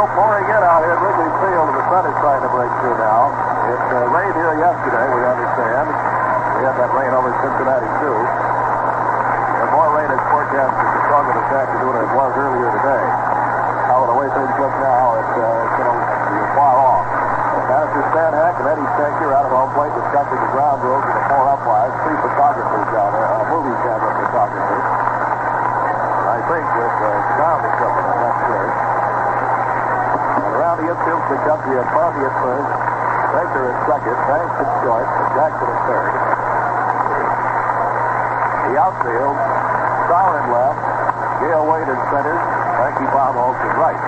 Still pouring in out here at Wrigley Field, and the sun is starting to break through now. It uh, rained here yesterday, we understand. We had that rain over Cincinnati, too. And more rain is forecast for Chicago this afternoon than it was earlier today. How the way things look now, uh, it's going to be far off. Manager Stan Hack and Eddie Stanky out of home plate discussing the ground rules with the four umpires, three photographers down there, uh, movie camera photographers. I think with uh, sound equipment, I'm not sure. The infield pickup, we had Farley at first, Baker at second, Banks at short, Jackson at third. The outfield, Sauer left, Gale Wade in center, Frankie Baumholtz in right.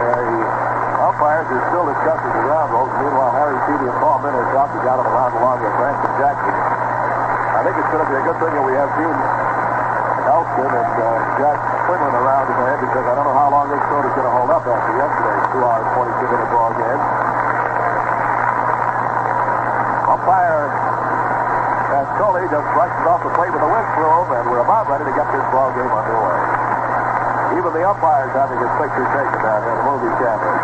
The umpires are still discussing the ground rules. Meanwhile, Harry Peavy and Paul Minner out. We got them around along with Ransom Jackson. I think it's going to be a good thing that we have Gene Elston and uh, Jack Around because I don't know how long this road is going to hold up after yesterday's two hours, 22 minute ball game. Umpire Dascoli just brushes off the plate with a windbroom, and we're about ready to get this ball game underway. Even the umpire's having his picture taken down here in the movie camera.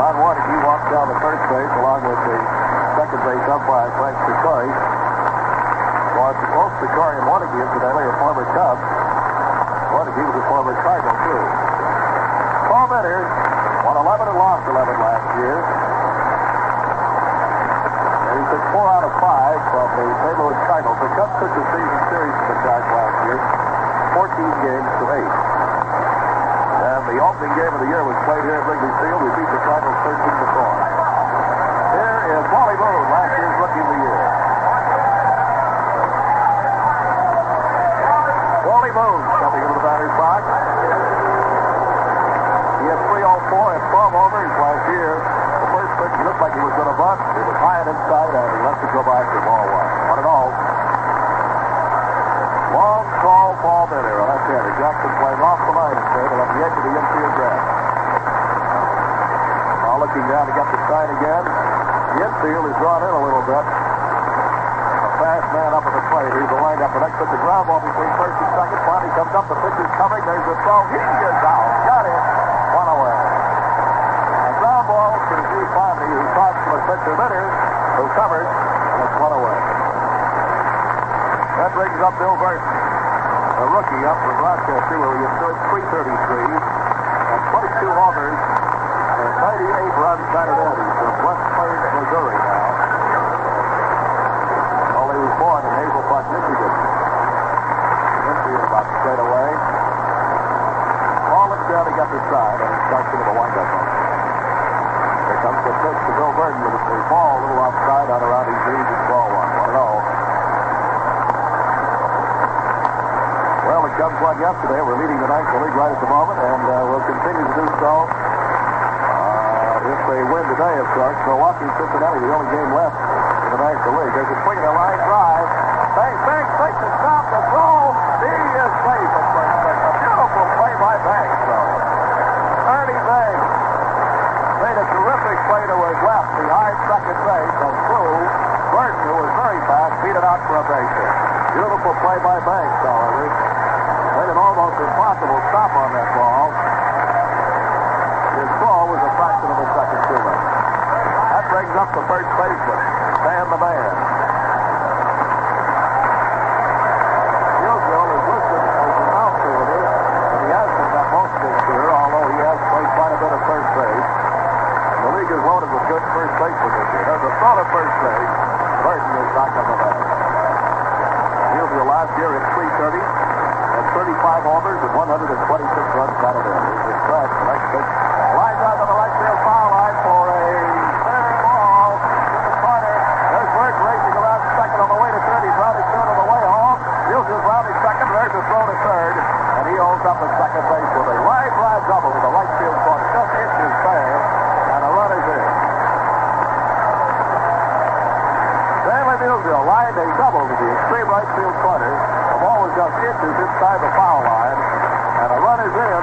Lon Warneke walks down the first base along with the second base umpire, Frank Secory. Well, both Secory and Warneke, incidentally, are former Cubs. Warneke was a former Cardinal, too. Paul Minner won 11 and lost 11 last year. And he took four out of five from the St. Louis Cardinals. The Cubs took the season series from the Cards last year, 14 games to 8. And the opening game of the year was played here at Wrigley Field. We beat the Cardinals 13 to 4. Here is Wally Moon, last year's Rookie of the Year. Wally Moon coming into the batter's box. He had 304 and 12 homers last year. The first pitch looked like he was going to bunt. It was high and inside, and he left it go by for ball one. One and all. Long, tall ball there. a left-hander. Jackson playing off the line instead, and at the edge of the infield grass. Now looking down to get the sign again. The infield is drawn in a little bit. A fast man up at the plate. He's the. The next at the ground ball between first and second. Finally comes up. The pitch is coming. There's the throw. He is out. Got it. One away. A ground ball to Dee Fondy, who caught a pitcher Minner, who covered, and it's one away. That brings up Bill Virdon, a rookie up from Rochester, where he has 333 and 22 homers and 98 runs in. He's from West Plains, Missouri now. Well, he was born in Hazel Park, Michigan. Infield about straight away. Ball looks down to get the side, and it starts into the windup. Here comes the pitch to Bill Virdon with the ball a little offside on around his knees. It's ball one. One and oh. Well, the Cubs won yesterday. We're leading the National League right at the moment, and uh, we'll continue to do so uh, if they win today, of course. Milwaukee Cincinnati, the only game left the National League. There's a swing and a line drive. Bang, bang, bang, to stop the throw. He is safe first base. A beautiful play by Banks, though. Ernie Banks made a terrific play to his left behind second base and threw. Virdon, who was very fast, beat it out for a base hit. Beautiful play by Banks, however. Made an almost impossible stop on that ball. His ball was a fraction of a second too late. That brings up the first baseman, Stan the Man. Hillsville is listed as an outfielder, he hasn't got most of his although he has played quite a bit of first base. The league is loaded with good first basemen this year. There's a to first base. Virdon is back on the bat. Hillsville last year hit 330 and 35 homers and 126 runs batted in. Stretch. The next pitch outside of the right field foul line for a fair ball in the corner. There's Bert racing around second on the way to third. He's rounding third on the way home. Hughes rounding second. There's a throw to third. And he holds up at second base with a wide, wide double to the right field corner. Just inches fair. And a run is in. Stanley Musial lined a double to the extreme right field corner. The ball was just inches inside the foul line. And a run is in.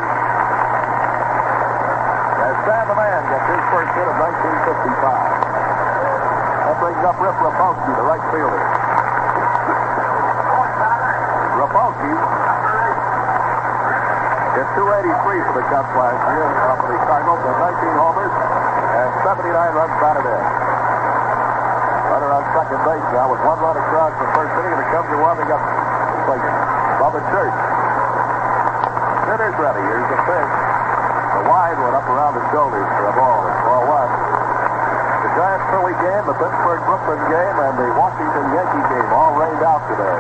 As Stan the Man gets his first hit of 1955. That brings up Rip Repulski, the right fielder. Repulski hit 283 for the Cubs last year for the Cardinals with 19 homers and 79 runs batted in. Runner on second base now with one run across the first inning, and the Cubs are warming up. Like Bubba Church. Hitter's ready. Here's the pitch. The wide one up around the shoulders for a ball. It's ball one. The Giants Philly game, the Pittsburgh Brooklyn game, and the Washington Yankee game all rained out today.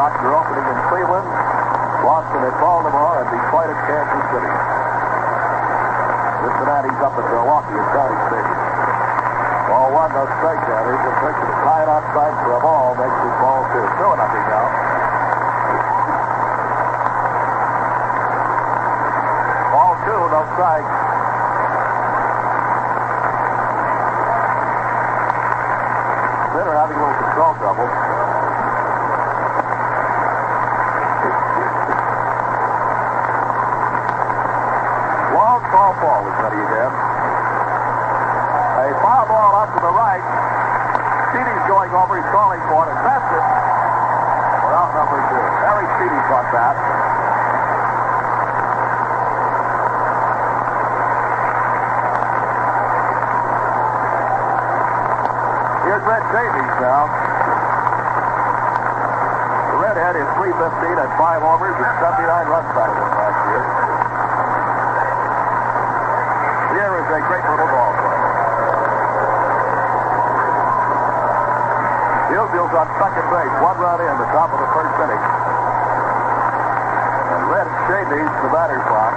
Are opening in Cleveland, Boston at Baltimore, and Detroit at Kansas City. Cincinnati's up at Milwaukee at County Stadium. Ball one, no strike down. Here's the pitch. It's high and outside for a ball. Makes his ball two. Two nothing now. Ball two, no strike. Center having a little control trouble. Ball is. A foul ball up to the right. Chiti's going over. He's calling for it. And that's it. We're out number two. Harry Chiti caught that. Here's Red Davies now. The redhead is 315 and five homers and 79 runs batted in last year. Here is a great little ball player. Hillfield's on second base. One run in the top of the first inning. And Red Davies, the batter's box.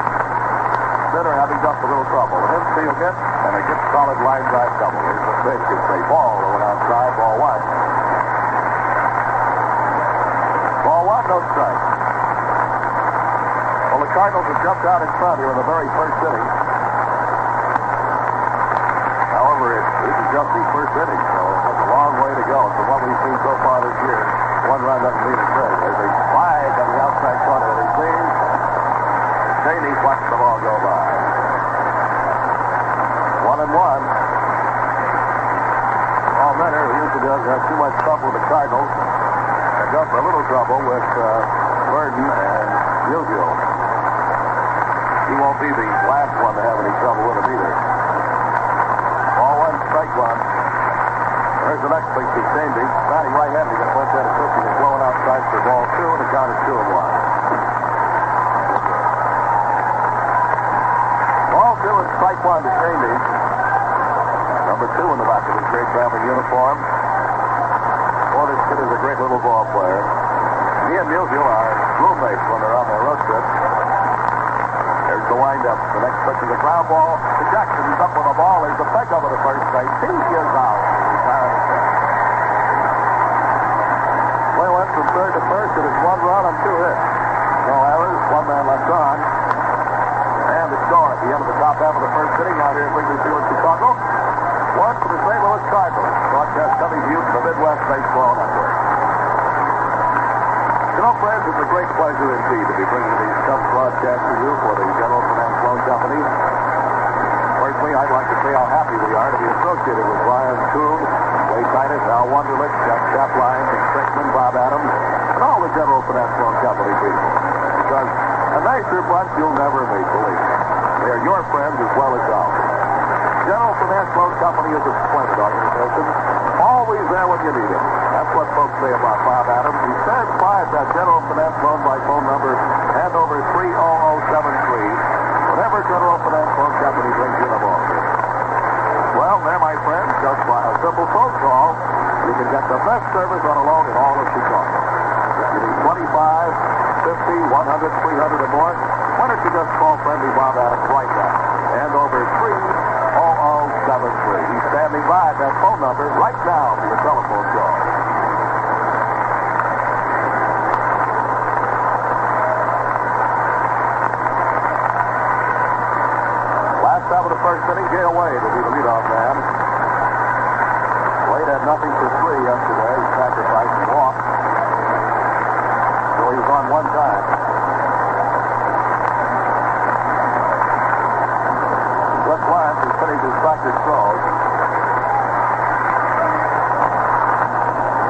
Center having just a little trouble. An infield hit and a good solid line drive double. Here's the pitch. It's a ball went outside. Ball one. Ball one, no strike. Well, the Cardinals have jumped out in front here in the very first inning. However, it, this is just the first inning, so it's a long way to go. From what we've seen so far this year, one run doesn't mean a thing. There's a flag on the outside corner that he sees. Cheney watched the ball go by. One and one. Paul Minner, who usually doesn't have too much trouble with the Cardinals, had just a little trouble with uh, Virdon and Musial. He won't be the last one to have any trouble with him either. One. There's the next big to Chambers. Batting he's going to punch that at 50 and blowing outside for ball two, and the count is two and one. Ball two and strike one to Chambers. Number two in the back of his great family uniform. Boy, this kid is a great little ball player. He and Musial are roommates when they're on their road trip. The windup. The next pitch is a ground ball to Jackson. Up with the ball. There's a peg over the first base. He is out. The. Play went from third to first. It is one run and two hits. No errors. One man left on. And the score at the end of the top half of the first inning out here at Wrigley Field Chicago. One for the St. Louis Cardinals. Broadcast coming to you from the Midwest Baseball Network. Know, friends, it's a great pleasure indeed to be bringing these Cubs broadcasts to you for the General Finance Loan Company. Personally, I'd like to say how happy we are to be associated with Brian Kuhn, Wade Titus, Al Wunderlich, Jeff Chapline, Dick Frickman, Bob Adams, and all the General Finance Loan Company people. Because a nicer bunch you'll never meet, believe. They are your friends as well as ours. General Finance Loan Company is a splendid organization. Always there when you need it. What folks say about Bob Adams. He stands by at that General Finance Loan by phone number and over 30073. Whatever General Finance Loan Company brings you the ball. Well, there, my friends, just by a simple phone call, you can get the best service on a loan in all of Chicago. If you need 25, 50, 100, 300 or more, why don't you just call friendly Bob Adams right now. And over 30073. He's standing by at that phone number right now for your telephone call. Last out of the first inning, Gale Wade will be the leadoff man. Wade had nothing for three yesterday. He sacrificed a walk. So he was on one time. Gus Lawrence has finished his practice throws.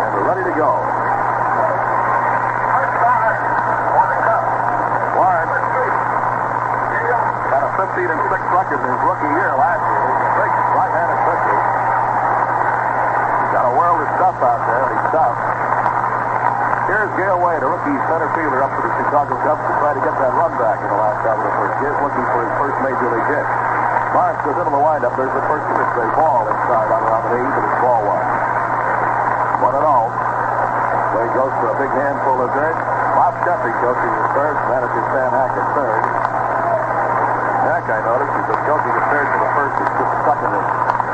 And we're ready to go. Lawrence had a 15 and 6 record in his rookie year last year. He's a big right-handed pitcher. He's got a world of stuff out there, and he's tough. Here's Gale Wade, a rookie center fielder up for the Chicago Cubs to try to get that run back in the last half of the first. He's looking for his first major league hit. Lawrence goes into the windup. There's the first pitch. They ball inside on around the and it's ball one. One and all. Wade goes for a big handful of dirt. Bob Sheffy coaching at third, manager Stan Hack at third. Hack, I noticed, is coaching at third for the first, it's just stuck in his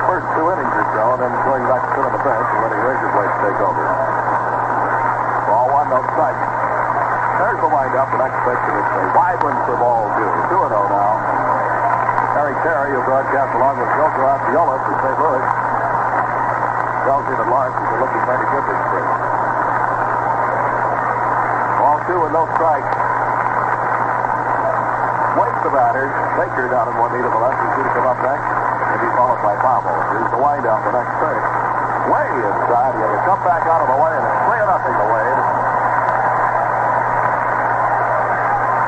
first two innings or so, and then going back to sit on the bench and letting Razor Blades take over. Ball one, no strike. There's the windup, the next pitch, and it's a wide one for ball two. 2 0 now. Harry Caray, who broadcast along with Joe Garagiola from St. Louis, tells me that Lawrence is looking mighty good this spring. Ball two and no strike. Waits the batter. Baker down in one knee to the left. He's going to come up next. And be followed by Pablo. Here's the windup, the next pitch. Way inside. He had to come back out of the way, and it's 3 nothing to Wade.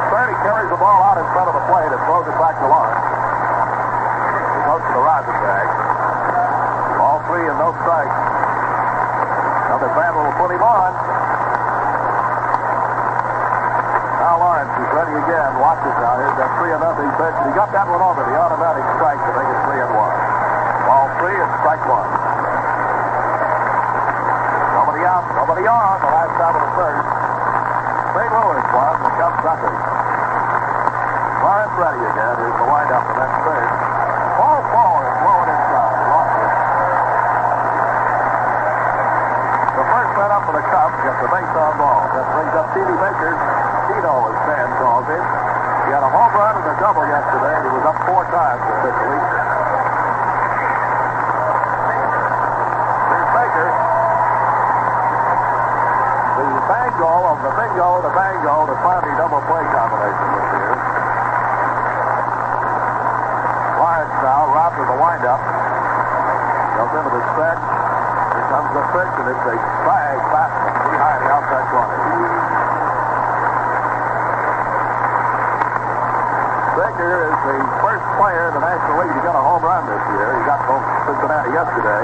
Third, he carries the ball out in front of the plate and throws it back to Lawrence. Goes the. All three and no strikes. Another fan will put him on. Now Lawrence is ready again. Watches now. Here's that three and nothing pitch. He got that one over the automatic strike to make it three and one. Ball three and strike one. Nobody out, nobody on. The last out of the first. St. Louis won. The Cubs nothing. Lawrence ready again. Here's the windup the next third. Ball four is blowing inside. Lost it. The for the Cubs gets a base on ball. That brings up T.D. Baker. Tito, as Stan calls him. He had a home run and a double yesterday, and he was up four times officially. Here's Baker. The bango of the bingo, the bango, the Fondy double play combination this year. Lawrence now, robbed of the windup. Goes into the stretch. Here comes the and it's a flag fastball pretty high outside corner. Baker is the first player in the National League to get a home run this year. He got from Cincinnati yesterday.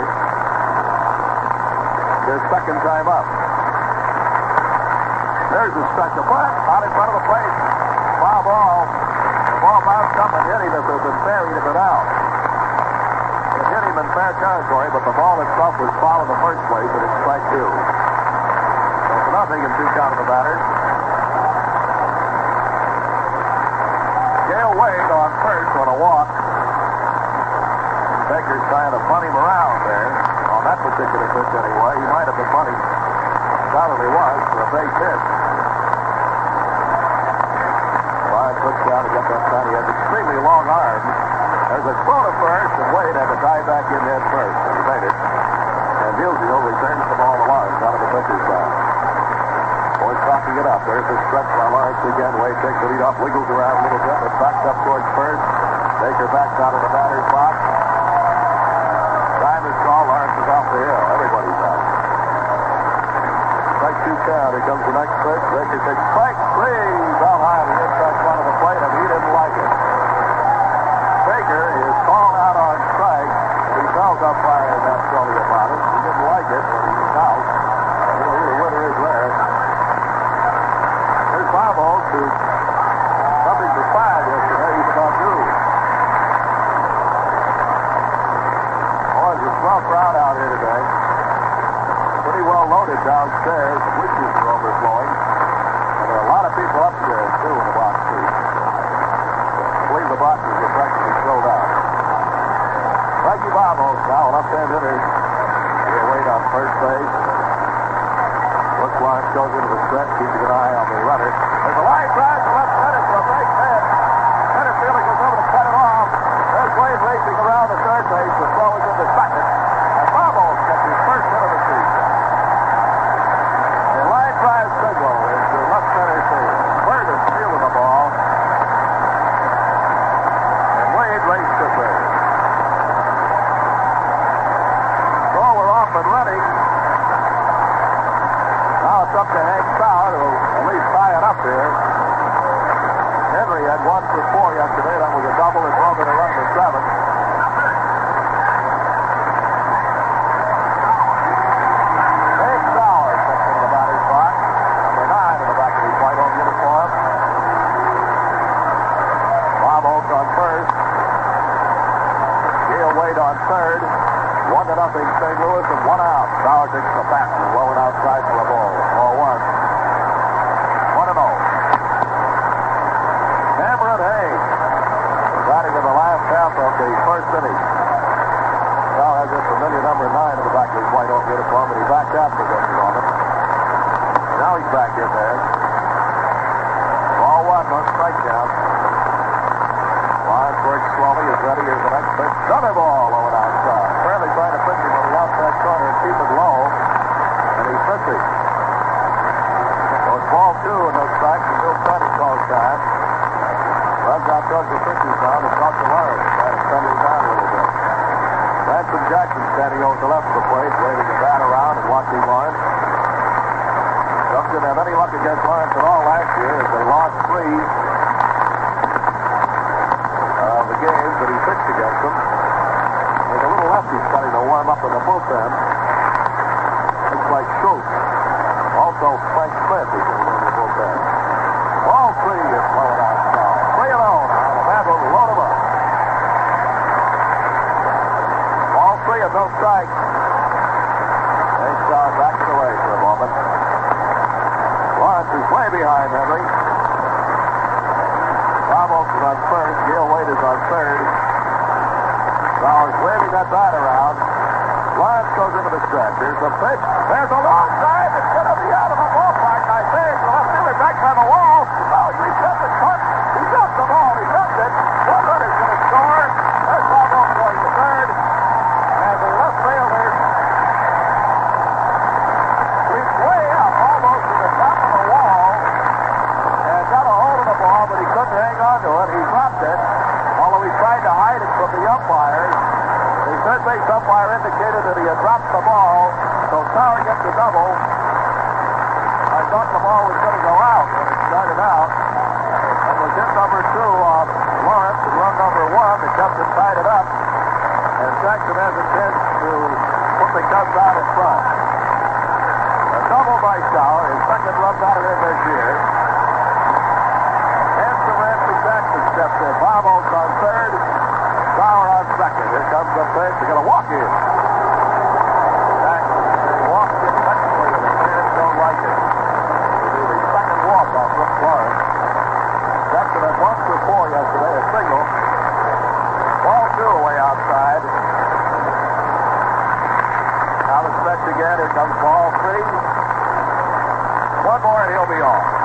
His second time up. There's a stretch of butt out in front of the plate. Foul ball. The ball bounced up and hit him it had been he'd have been out. Him in fair territory, but the ball itself was foul in the first place, and it's strike two. So for nothing and two count of the batter. Gale Wade on first on a walk. Baker's trying to bunt him around there. On that particular pitch anyway. He might have been bunting. Undoubtedly was for a base hit. Ryan puts down to get that sign. He has extremely long arms. There's a throw to first, and Wade had to dive back in head first, and he made it. And Hilsey returns the ball to Lawrence out of the pitcher's side. Boys talking it up. There's the stretch by Lawrence again. Wade takes the lead off, wiggles around a little bit, but backs up towards first. Baker backs out of the batter's box. Time is called. Lawrence is off the hill. Everybody's out. Strike two count. Here comes the next pitch. Baker takes strike three. Out high on the inside front of the plate, and he didn't like it. Baker is called out on strike. He tells umpire not sorry about it. He didn't like it, but he's out. You know who the winner is there. Here's Barbold, who something to five yesterday. He's about due. Boy, there's a swell crowd out here today. Pretty well loaded downstairs. The bleachers are overflowing. And there are a lot of people upstairs, too, in the box believe the boxes are practically sold out. Frankie Baumholtz now, left-hand hitter. They wait on first base. Brooks Lawrence goes into the stretch, keeping an eye on the runner. There's a line drive to left center for a break hit. Center fielder goes over to cut it off. There's Wade racing around the third base. as well as in the second. Jackson standing over the left of the plate, waving the bat around and watching Lawrence. Ducks didn't have any luck against Lawrence at all last year as they lost three of the games that he pitched against them. There's a little lefty starting to warm up in the bullpen. Looks like Schultz. Also Frank Smith is in the bullpen. All three is blowing outside. Three and oh now. The man will load him up. Ball three and no strikes. Shaw backing away for a moment. Lawrence is way behind Henry. Ramos is on first. Gail Wade is on third. Bowers waving that bat around. Lawrence goes into the stretch. Here's the pitch. There's a long drive. It's going to be out of the ballpark, I think. The left fielder back by the wall. Oh, he jumped it. Cut. He jumped the ball. He jumped it. One runner's going to score. There's Bravo going to third. And the left fielder reached way up almost to the top of the wall and got a hold of the ball, but he couldn't hang on to it. He dropped it, although he tried to hide it from the umpires. The third base umpire indicated that he had dropped the ball, so Sauer gets the double. I thought the ball was going to go out when it started out. And was hit number two off Lawrence and run number one. The had tied it up. And Jackson has a chance to put the Cubs out in front. A double by Sauer, his second run batter in this year. Hanson Ransom Jackson steps in. Bob Oates on third. Sauer on second. Here comes the pitch. They're going to walk in. Walked it. The second walk off had yesterday, a single. Ball two away outside. Now the stretch again. Here comes ball three. One more and he'll be off.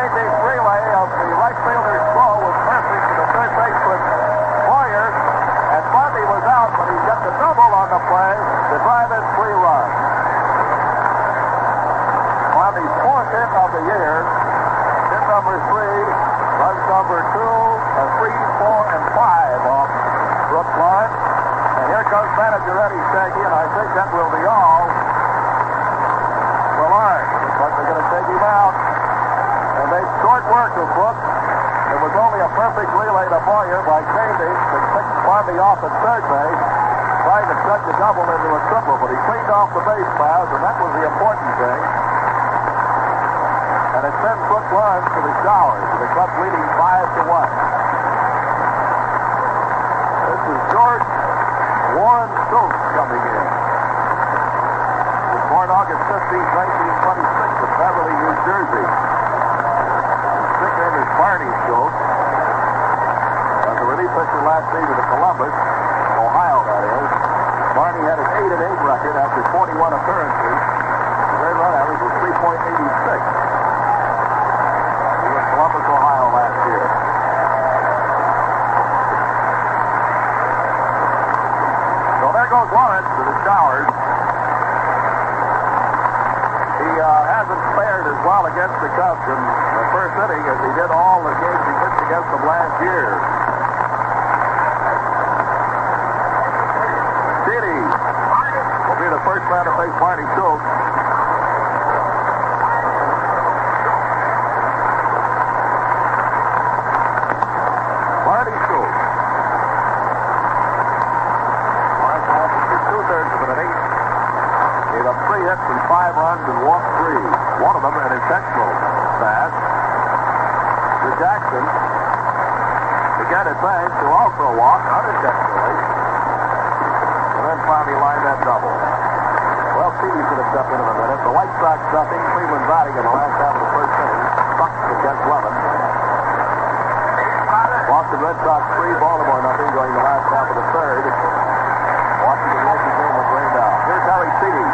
J.J. relay of the right fielder's throw was perfect to the third baseman Boyer. And Bodney was out, but he got the double on the play to drive in three runs. Bodney's fourth hit of the year. Hit number three, runs number two, and three, four, and five off Brooks line. And here comes manager Eddie Shaggy, and I think that will be all for Lawrence. Looks like they're going to take him out. They short work of Brooks. It was only a perfect relay to Boyer by Candy to pick Barney off at third base, trying to cut the double into a triple, but he cleaned off the base paths, and that was the important thing. And it sends Brooks Lawrence to the showers, with the Cubs leading five to one. This is George Warren Schultz coming in. He was born August 15, 1926 in Beverly, New Jersey. Nickname is Barney Schultz. As a relief pitcher last season at Columbus, Ohio, that is, Barney had an 8 and 8 record after 41 appearances. His earned run average was 3.86. He was Columbus, Ohio last year. So there goes Lawrence to the showers. He uh, hasn't fared as well against the Cubs in first inning as he did all the games he pitched against them last year. Didi will be the first man to face Barney Schultz. Barney Schultz. Two-thirds of an three hits and five runs and walked three. One of them an intentional to Jackson. Again at Banks, who also walked unintentionally. And then finally lined that double. Well, Stevie's going to step in in a minute. The White Sox nothing. Cleveland batting in the last half of the first inning. Bucks against Lemon. Boston Red Sox three, Baltimore nothing during the last half of the third. Washington Yankee game was rained out. Here's Harry Seeley.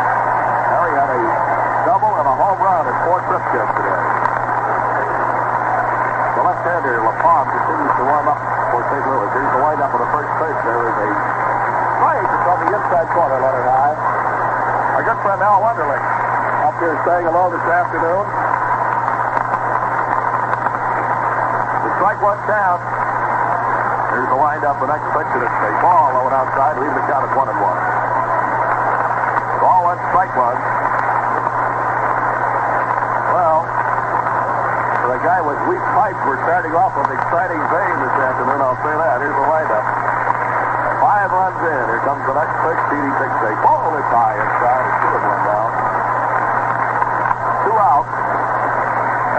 Harry had a double and a home run and four trips yesterday. For St. Louis. Here's the windup of the first pitch. There is a strike from the inside corner, Leonard High. Our good friend Al Wunderlich up here saying hello this afternoon. The strike one down. Here's the windup, the next pitch, and it's a ball low and outside, leaving the count at one and one. Ball one, strike one. Well, for a guy with weak pipes, we're starting off with exciting vein this afternoon, I'll say that. Here's the windup. Five runs in. Here comes the next pitch. CD takes a ball that's high inside. It's two and one down. Two out.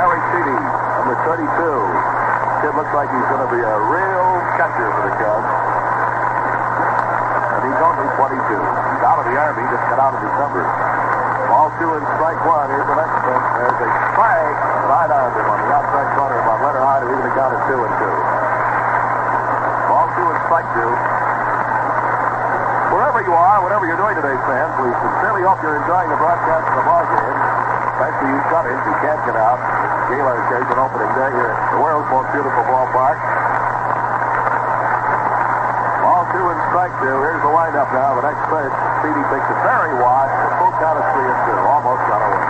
Harry CD, number 32. Kid looks like he's going to be a real catcher for the Cubs. And he's only 22. He's out of the Army, just got out in December. Ball two and strike one. Here's the next pitch. There's a strike right on him on the outside corner about Leonard High to even the count at two and two. Ball two and strike two. Wherever you are, whatever you're doing today, fans, we sincerely hope you're enjoying the broadcast of the ball game. Especially you shut-ins who can't get out. Gala occasion opening day here at the world's most beautiful ballpark. Ball two and strike two. Here's the windup now. The next pitch. Speedy picks it very wide. The full count of three and two. Almost got away.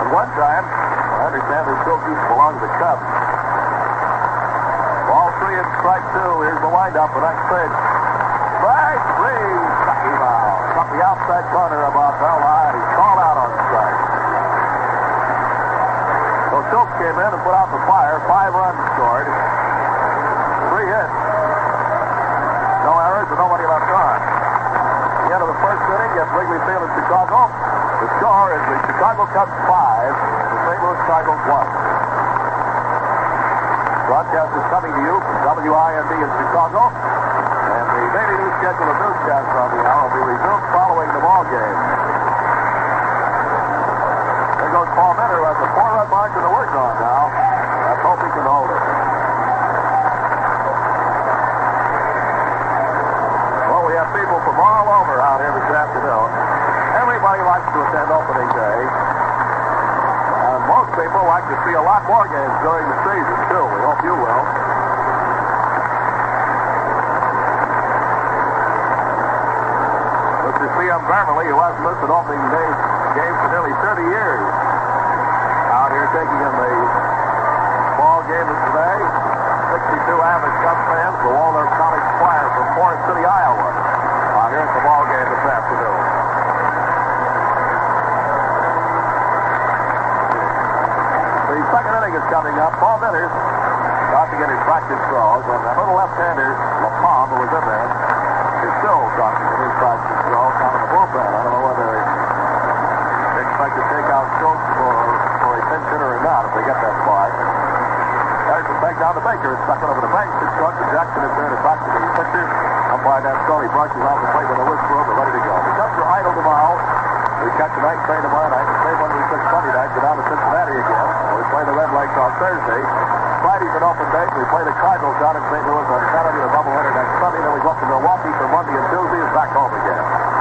At one time, I understand there's still keeps belong to the Cubs. Ball three and strike two. Here's the windup. The next pitch. Strike three. Him out. The outside corner about well high. He's called out on strike. So Schultz came in and put out the fire. Five runs scored. Three hits. No errors and nobody left on. The end of the first inning at Wrigley Field in Chicago. The score is the Chicago Cubs five, the St. Louis Cardinals one. Broadcast is coming to you from WIND in Chicago. And the daily news schedule of newscasts on the hour will be resumed following the ball game. Minner has a four-run margin to work on now. Let's hope he can hold it. Well, we have people from all over out here this afternoon. Everybody likes to attend opening day. And most people like to see a lot more games during the season, too. We hope you will. Mr. C.M. Beverly, who hasn't missed an opening day game for nearly 30 years, taking in the ball game of today. 62 avid Cubs fans, the Waldorf College Choir from Forest City, Iowa, out here the ball game this afternoon. The second inning is coming up. Paul Minters about to get his practice throws, and that little left-hander, LaPalme, who was in there, is still talking with his practice throws down in the bullpen. I don't know whether they expect to take out Schultz for, for a pinch hitter or not if they get that. There's the back down to Baker. It's stuck over the bench. It's short. Jackson is there to talk to the pitcher. Umpire Dan Scully brushes off the plate with a whisper over, ready to go. The Cubs are idle tomorrow. We catch a night train tomorrow night. The same one we took Sunday night. Go down to Cincinnati again. We play the Red Legs on Thursday. Friday's an open day. We play the Cardinals down in St. Louis on Saturday. A doubleheader next Sunday. Then we go up to Milwaukee for Monday and Tuesday and back home again.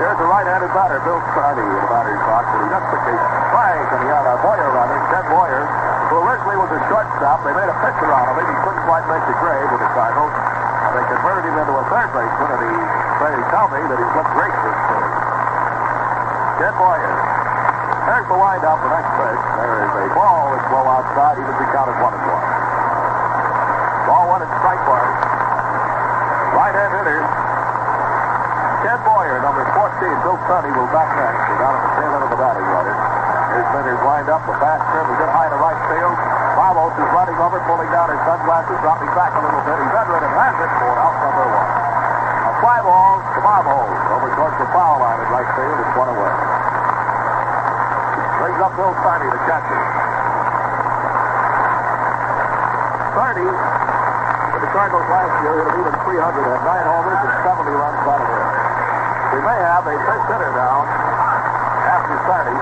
Here's the right-handed batter, Bill Sarni, in the batter's box. And he just took a strike, and he had a Boyer running, Ted Boyer, who originally was a shortstop. They made a pitcher out of him. He couldn't quite make the grade with the Cardinals. And they converted him into a third baseman, and he, they tell me that he's looked great this. Ted Boyer. There's the windup, the next pitch. There is a ball that's low outside, even if he counted one and one. Ball one and strike one. Right-hand hitter, Ted Boyer, number 14. Bill Sarni will back next. We're down at the tail end of the batting order. Here's Minner's lined up. The fast curve is hit high to right field. Ramos is running over, pulling down his sunglasses, dropping back a little bit. He's veteran and has it for out number one. A fly ball to Ramos over towards the foul line at right field. It's one away. Brings up Bill Sonny, the catcher. 30 for the Cardinals last year. Hit a even 300 and nine homers and 70 runs out of We may have a pinch hitter down after 30.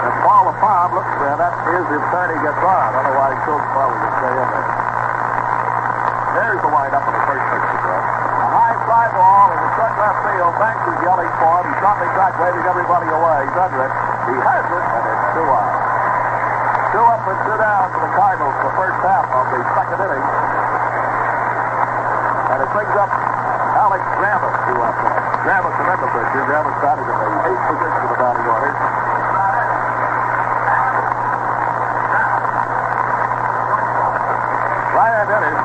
And Paul LaPalme looks there. That is if 30 gets on. Otherwise, Schultz probably will stay in there. There's the windup of the first pitch. A high fly ball in the short left field. Banks is yelling for him. He's dropping back, waving everybody away. He's under it. He has it, and it's two out. Two up and two down for the Cardinals the first half of the second inning. And it brings up Alex Grammas, who up there. Grammas, remember, pitcher. Grammas batted in the eighth position of the batting order. Ryan Ennis,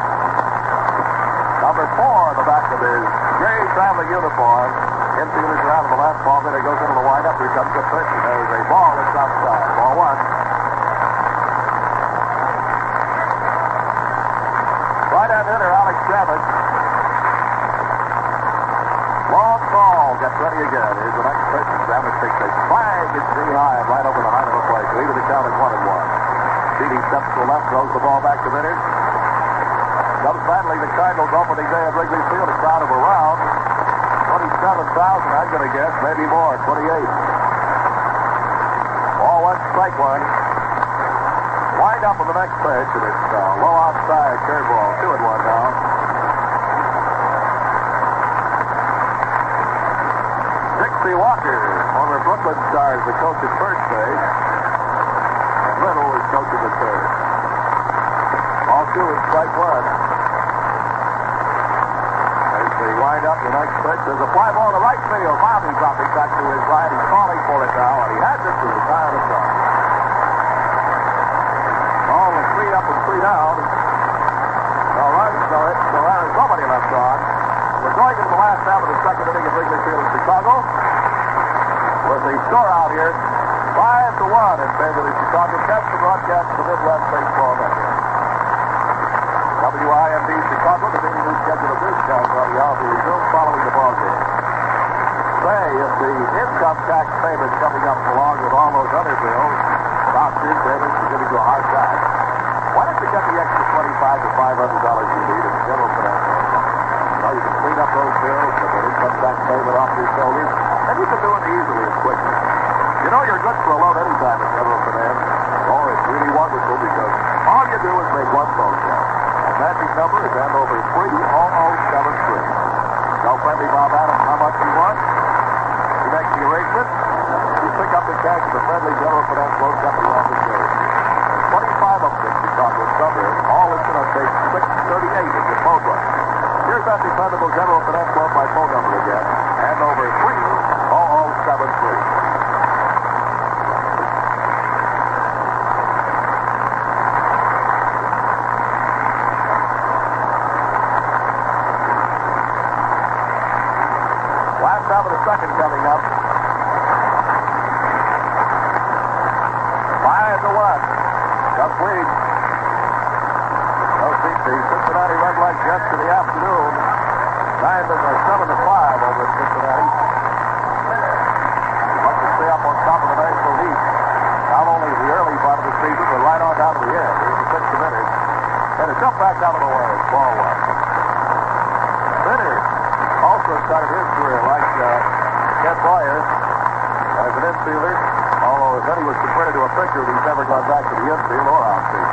number four on the back of his gray traveling uniform. Infielders out of the last ball. Then it goes into the windup. Here comes the pitch, and there's a ball that's outside. Ball one. Right at hitter, Alex Grammas. Long ball. Gets ready again. Here's the next pitch. Grammas takes a flag. It's knee high, right over the height of the plate. Lead the count at one and one. Beatty steps to the left, throws the ball back to Vitters. Comes battling the Cardinals opening day at Wrigley Field. A crowd of around 27,000, I'm going to guess. Maybe more. 28. Ball one, strike one. Wind up on the next pitch, and it's uh, low outside curveball. Two and one now. Walker, former Brooklyn Stars, the coach at first base. And Little is coaching at third. All two and strike one. As they wind up the next pitch, there's a fly ball to right field. Bobby dropping back to his right. He's calling for it now, and he has it to the side of the. Ball is three up and three down. No runs, no hits, no errors, nobody left on. We're going into the last half of the second inning at Wrigley Field in Chicago. With the score out here, five to one in favor of the Chicago Cubs to broadcast the Midwest Baseball Network. WIND Chicago, the big new schedule of audio will be resumed following the ball game. Say, if the income tax payment coming up along with all those other bills, doctors, dentists, are getting to a hard time, why don't you get the extra 25 to $500 you need in the general financial? You know, you can clean up those bills, get that income tax payment off your shoulders, and you can do it easily and quickly. You know you're good for a load anytime at General Finance. Oh, it's really wonderful because all you do is make one phone call. The magic number is Andover 3073. Tell friendly Bob Adams how much you want. He makes the arrangement. You pick up the cash at the friendly General Finance Loan Company office 25 of them. the Chicago suburb, all is going to take 638 in your phone book. Here's that dependable General Finance Loan by phone number again. Andover 3 seventh three. Last out of the second coming up. Five to one. Tough lead. They'll beat the Cincinnati Red Leg Jets to the afternoon. Nine to seven to five over the back out of the way. Ball one. Minner's also started his career like uh, Ken Boyer as an infielder. Although he was converted to a pitcher, he's never gone back to the infield or outfield.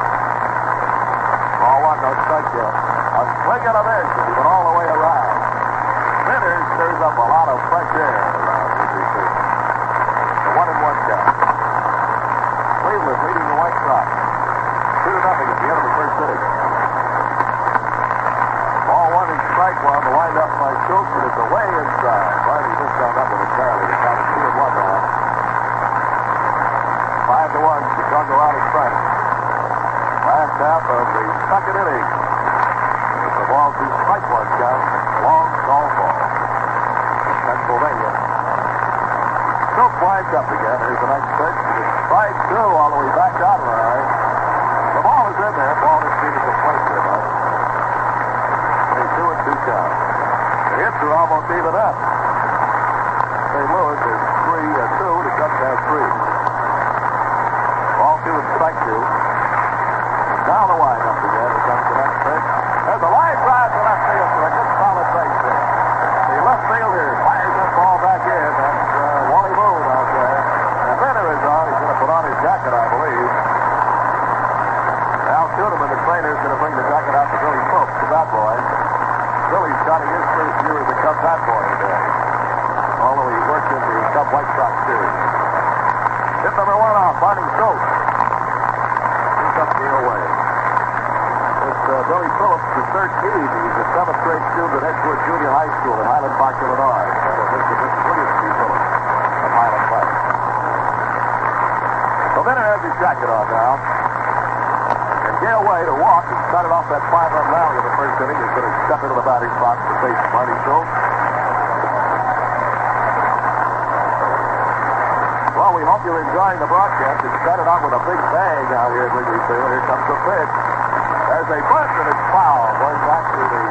Ball one, no strike yet. A swing and a miss, and he went all the way around. Minters stirs up a lot of fresh air around Field. The one and one count. Cleveland leading the White Sox. Two to nothing at the end of the first inning. Ball one and strike one. The windup by Schultz, and it's away inside. Uh, Barney just on with it barely. It's down to two and one now. Five to one. Chicago out in front. Last half of the second inning. It's the ball to strike one count. Long call ball. Pennsylvania. Schultz winds up again. Here's the next pitch. Strike two all the way back out of line. The ball is in there. Ball is needed to place there, but two and two count. The hits are almost even up. St. Louis is three and two. The Cubs have three. Ball two and strike two. Now the wind up again. Here comes the next pitch. There's a line drive to left field for a good solid base hit. The left fielder fires that ball back in. That's uh, Wally Moon out there. And Minner is on. He's going to put on his jacket, I believe. Al Kuhneman, the trainer, is going to bring the jacket out to Billy Pope, the bat boy. Billy's starting his first year as a Cub bat boy today. Although he worked in the Cub White Sox series. Hit number one off, Barney Schultz. He's up the away. It's uh, Billy Phillips, the 13. He's a seventh grade student at Edgewood Junior High School in Highland Park, Illinois. And uh, Mr. Mr. William C. Phillips of Highland Park. So Minner has his jacket on now. Gale Wade, who walked and started off that five-run rally in the first inning, is going to step into the batting box to face Barney Schultz. Well, we hope you're enjoying the broadcast. It started out with a big bang out here at Wrigley Field. Here comes the pitch. There's a bunt and it's foul. Going back to the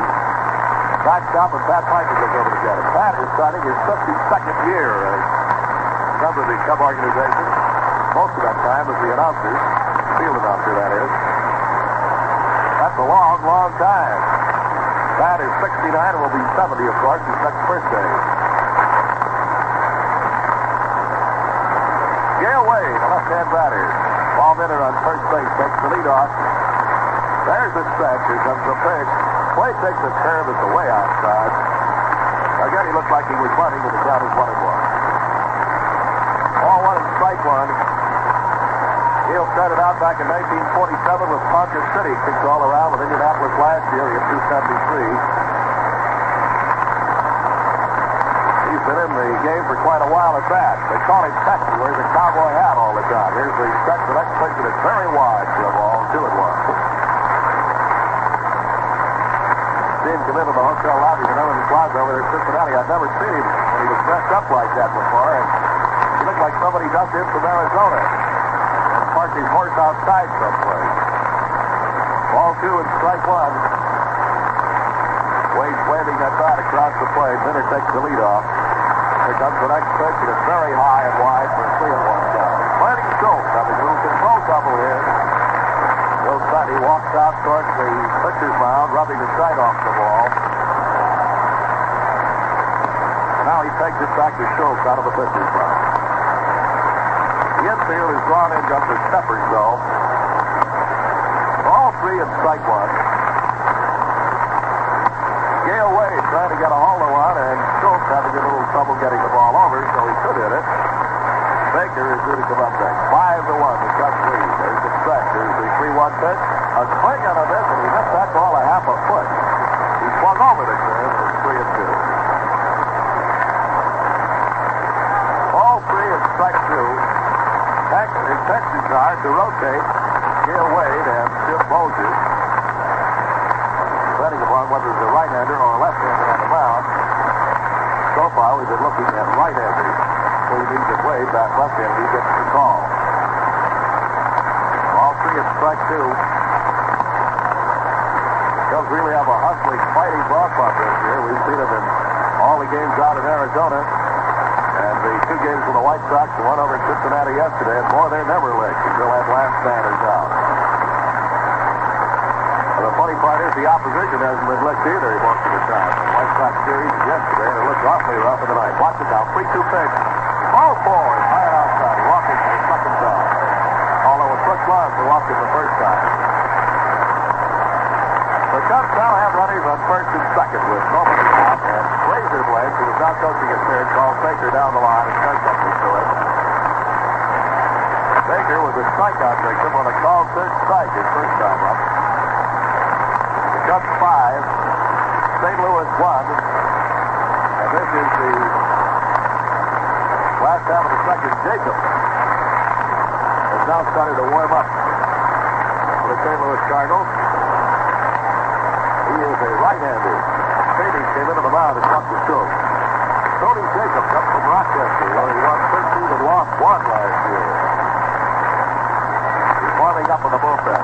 backstop, and Pat Piper goes over to get it. Pat is starting his 52nd year as member of the Cub organization. Most of that time as the announcer, field announcer, that is. That's a long, long time. Pat is 69 and will be 70, of course, his next birthday. Gale Wade, a left-hand batter. Paul Minner on first base takes the lead off. There's the stretch. Here comes the pitch. Wade takes a curve. It's away outside. Again, he looked like he was running, but the count is one and one. Ball one and strike one. Gale started out back in 1947 with Ponca City. Kicked all around with Indianapolis last year. He hit 273. He's been in the game for quite a while at that. They call him Texas. He wears a cowboy hat all the time. Here's the stretch. The next and it's very wide for a ball. Two and one. Seen come into the hotel lobby in Evans Plaza over there in Cincinnati. I've never seen him when he was dressed up like that before. And he looked like somebody dumped in from Arizona his horse outside someplace. Ball two and strike one. Wade's waving that bat across the plate. Takes the lead off. Here comes the next pitch, it's very high and wide for three and one count. Barney Schultz having a little control trouble here. Bill Sarni walks out towards the pitcher's mound, rubbing the side off the ball. Now he takes it back to Schultz out of the pitcher's mound. The infield is drawn in just for steppers, though. All three and strike one. Gale Wade trying to get a hold of one, and Schultz having a little trouble getting the ball over, so he could hit it. Baker is due to come up next. Five to one, the Cubs lead. There's the stretch. There's the three-one pitch. A swing on a this, and he missed that ball a half a foot. He swung over the curve. It's three and two. All three and strike two. Texas intentions are to rotate Gale Wade and Jim Bolger depending upon whether it's a right-hander or a left-hander on the mound. So far, we've been looking at right-handers. So he means that Wade, that left-hander, he gets the call. All three at strike two. Cubs really have a hustling, fighting ball club this year. We've seen them in all the games out in Arizona. And the two games with the White Sox, the one over in Cincinnati yesterday, and boy, they're never licked until that last stander's out. And the funny part is the opposition hasn't been licked either most of the time. The White Sox series yesterday, and it looked awfully rough in the night. Watch it now. 3-2 pitch. Ball forward. High outside. Walking for the second time. Although it took long to walk it the first time. The Cubs now have runners on first and second with nobody out. And Ray Blades, who was now coaching at third, called Baker down the line and said something to him. Baker was a strikeout victim on a called third strike his first time up. The Cubs five, St. Louis one, and this is the last half of the second. Jacob has now started to warm up for the St. Louis Cardinals. Is a right-hander. Sadie came into the mound and talked to Schultz. Tony Jacobs up from Rochester, where he won 13 and lost one last year. He's warming up in the bullpen.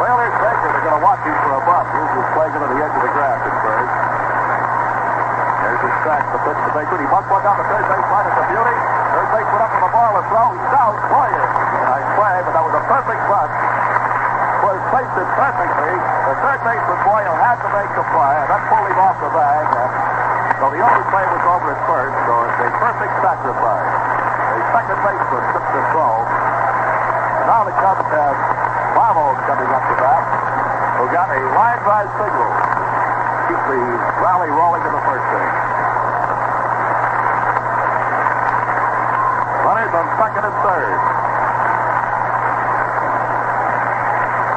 Well, there's Baker. They're going to watch him for a bunt. Here's his flag into the edge of the grass at first. There's his sack, the pitch to Baker. He busts one down the third base line. It's a beauty. Third base went up with the ball to throw. He's out. Boyer. Nice play, but that was a perfect bunt. Was placed it perfectly. The third baseman Boyer had to make the play, and that pulled him off the bag. So the only play was over at first, so it's a perfect sacrifice. A second baseman took the throw. And now the Cubs have Vamos coming up to bat, who got a line drive signal. keep the rally rolling in the first inning. Runners on second and third.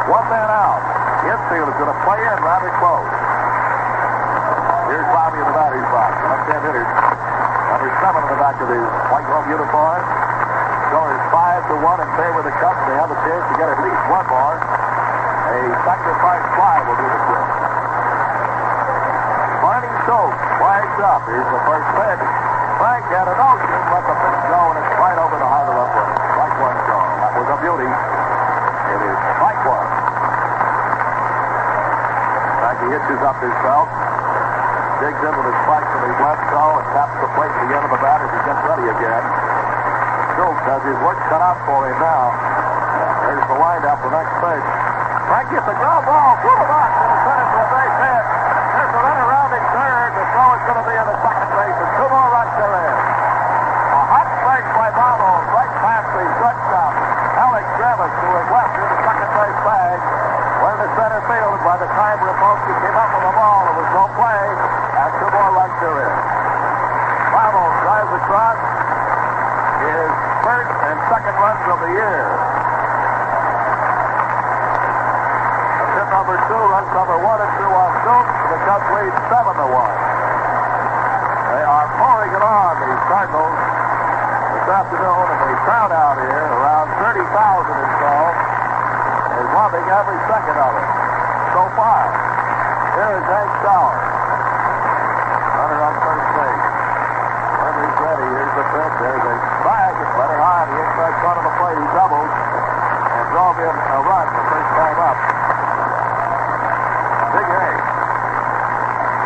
One man out. Infield is going to play in rather close. Here's Bobby in the batter's box. Left-hand hitter. Number seven in the back of his white glove uniform. Score is five to one in favor of the Cubs. They have a chance to get at least one more. A sacrifice fly will do the trick. Barney Schultz flags up. Here's the first pitch. Frank had an notion, let the pitch go, and it's right over the heart of the plate. Strike one call. That was a beauty. It is strike one. Frankie hitches up his belt, digs in with his spikes in his left toe, and taps the plate at the end of the bat as he gets ready again. Schultz has his work cut out for him now. There's the windup, the next pitch. Frank gets a ground ball through the box and headed for a base hit. There's a runner rounding third. The throw is going to be in the second base, and two more runs are in. A hot strike by Bravo right past the shortstop, Alex Travis, to his left in the second base bag. Went to center field. By the time Repulski came up with the ball, there was no play, and two more runs are in. Bravo drives across his first and second runs of the year. Hit number two, runs number one and two on Schultz. The Cubs lead seven to one. They are pouring it on, the Cardinals, this afternoon, and the crowd out here, around 30,000 or so, is loving every second of it so far. Here is Hank Sauer. Runner on first base. Runner's ready. Here's the pitch. There's a strike. It's better high. The inside front of the plate. He doubles and drove in a run the first time up. Big Hank.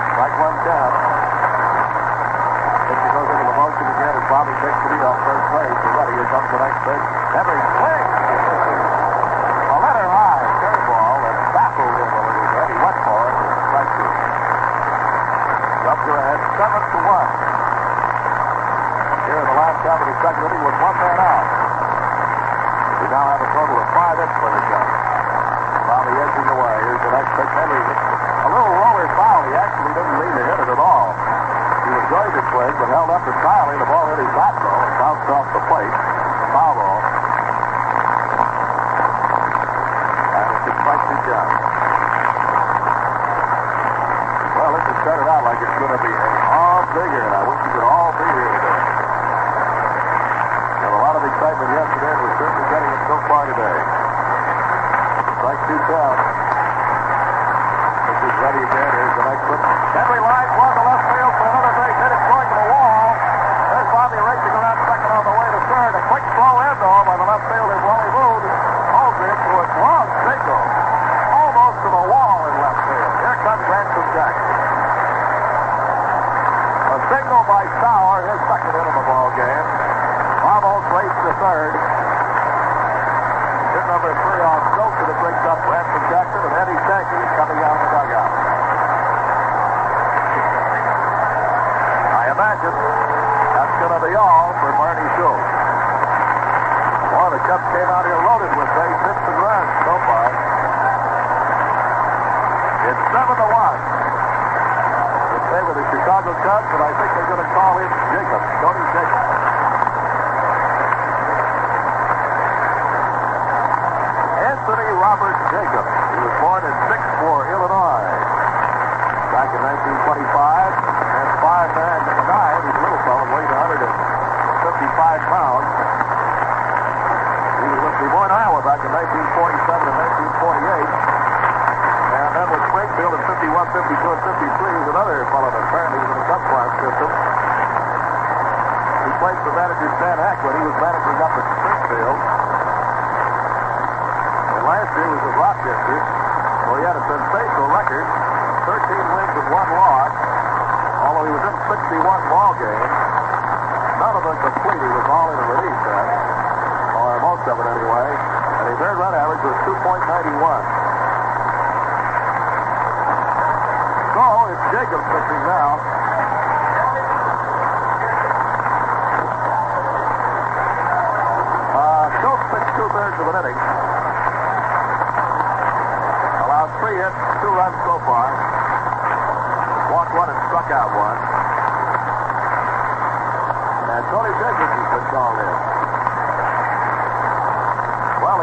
Strike one down. Pitcher goes into the motion again as Bobby takes the lead off first base. He's ready. Here comes the next pitch. Henry swings. A letter high curveball that baffled him a little bit. He went for it. Strike two. Are ahead seven to one. Here in the last half of the second inning with one man out.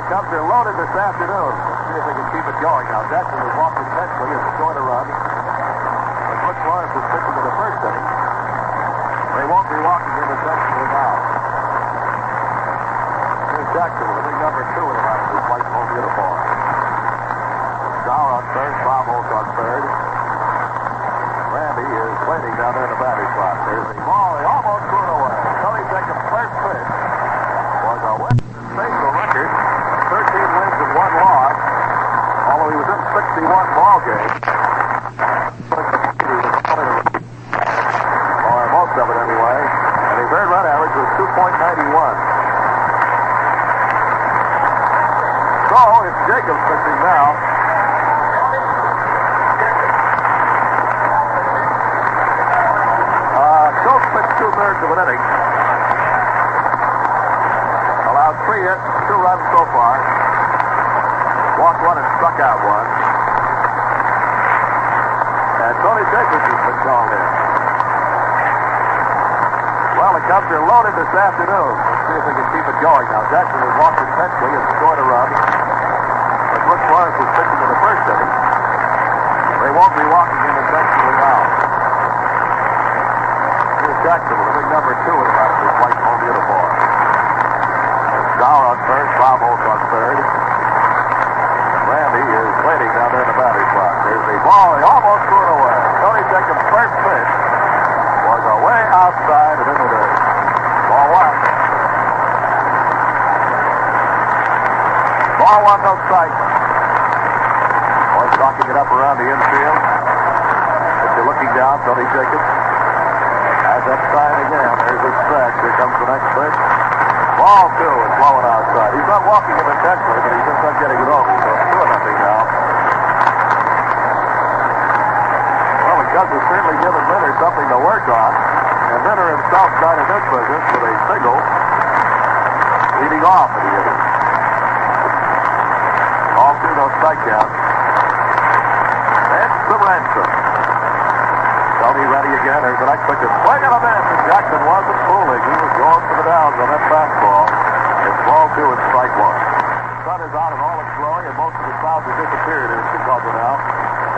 Cubs are loaded this afternoon. Let's see if they can keep it going. Now, Jackson has walked and scored a run. But Brooks Lawrence is pitching in the first inning. They won't be walking him intentionally now. Here's Jackson with a big number two in the back of his white home uniform. Sauer on third, Baumholtz on third. Randy is waiting down there in the batting box. There's the ball. He almost threw it away. Tony Jacobs' first pitch was a Western baseball record. 13 wins and one loss. Although he was in 61 ball games. Or most of it anyway. And his earned run average was 2.91. So it's Jacobs pitching now. Uh, Schultz pitched two-thirds of an inning. Three hits, two runs so far. Walked one and struck out one. And Tony Jacobs has been called in. Well, the Cubs are loaded this afternoon. Let's see if they can keep it going. Now, Jackson has walked intensely and scored a run. But Brooks Lawrence is pitching in the first inning. They won't be walking him intentionally now. Here's Jackson with a big number two in of his white home uniform. Sauer on first, Baumholtz on third. Randy is waiting down there in the batter's box. There's the ball. He almost threw it away. Tony Jacobs' first pitch was away outside and in the dirt. Ball one. Ball one, no strike. Boy, knocking it up around the infield. If you're looking down, Tony Jacobs has that sign again. There's his stretch. Here comes the next pitch. Ball two is blowing outside. He's not walking him intentionally, but he's just not getting it over. So it's two nothing now. Well, the Cubs have certainly given Minner something to work on. And Minner himself started this business with a single leading off in the inning. All through those strikeouts. That's the ransom. Ready again. There's pitch. Swing and a miss. And Jackson wasn't fooling. He was going for the downs on that fastball. It's ball two and strike one. Sun is out and all its glory, and most of the clouds have disappeared in Chicago now.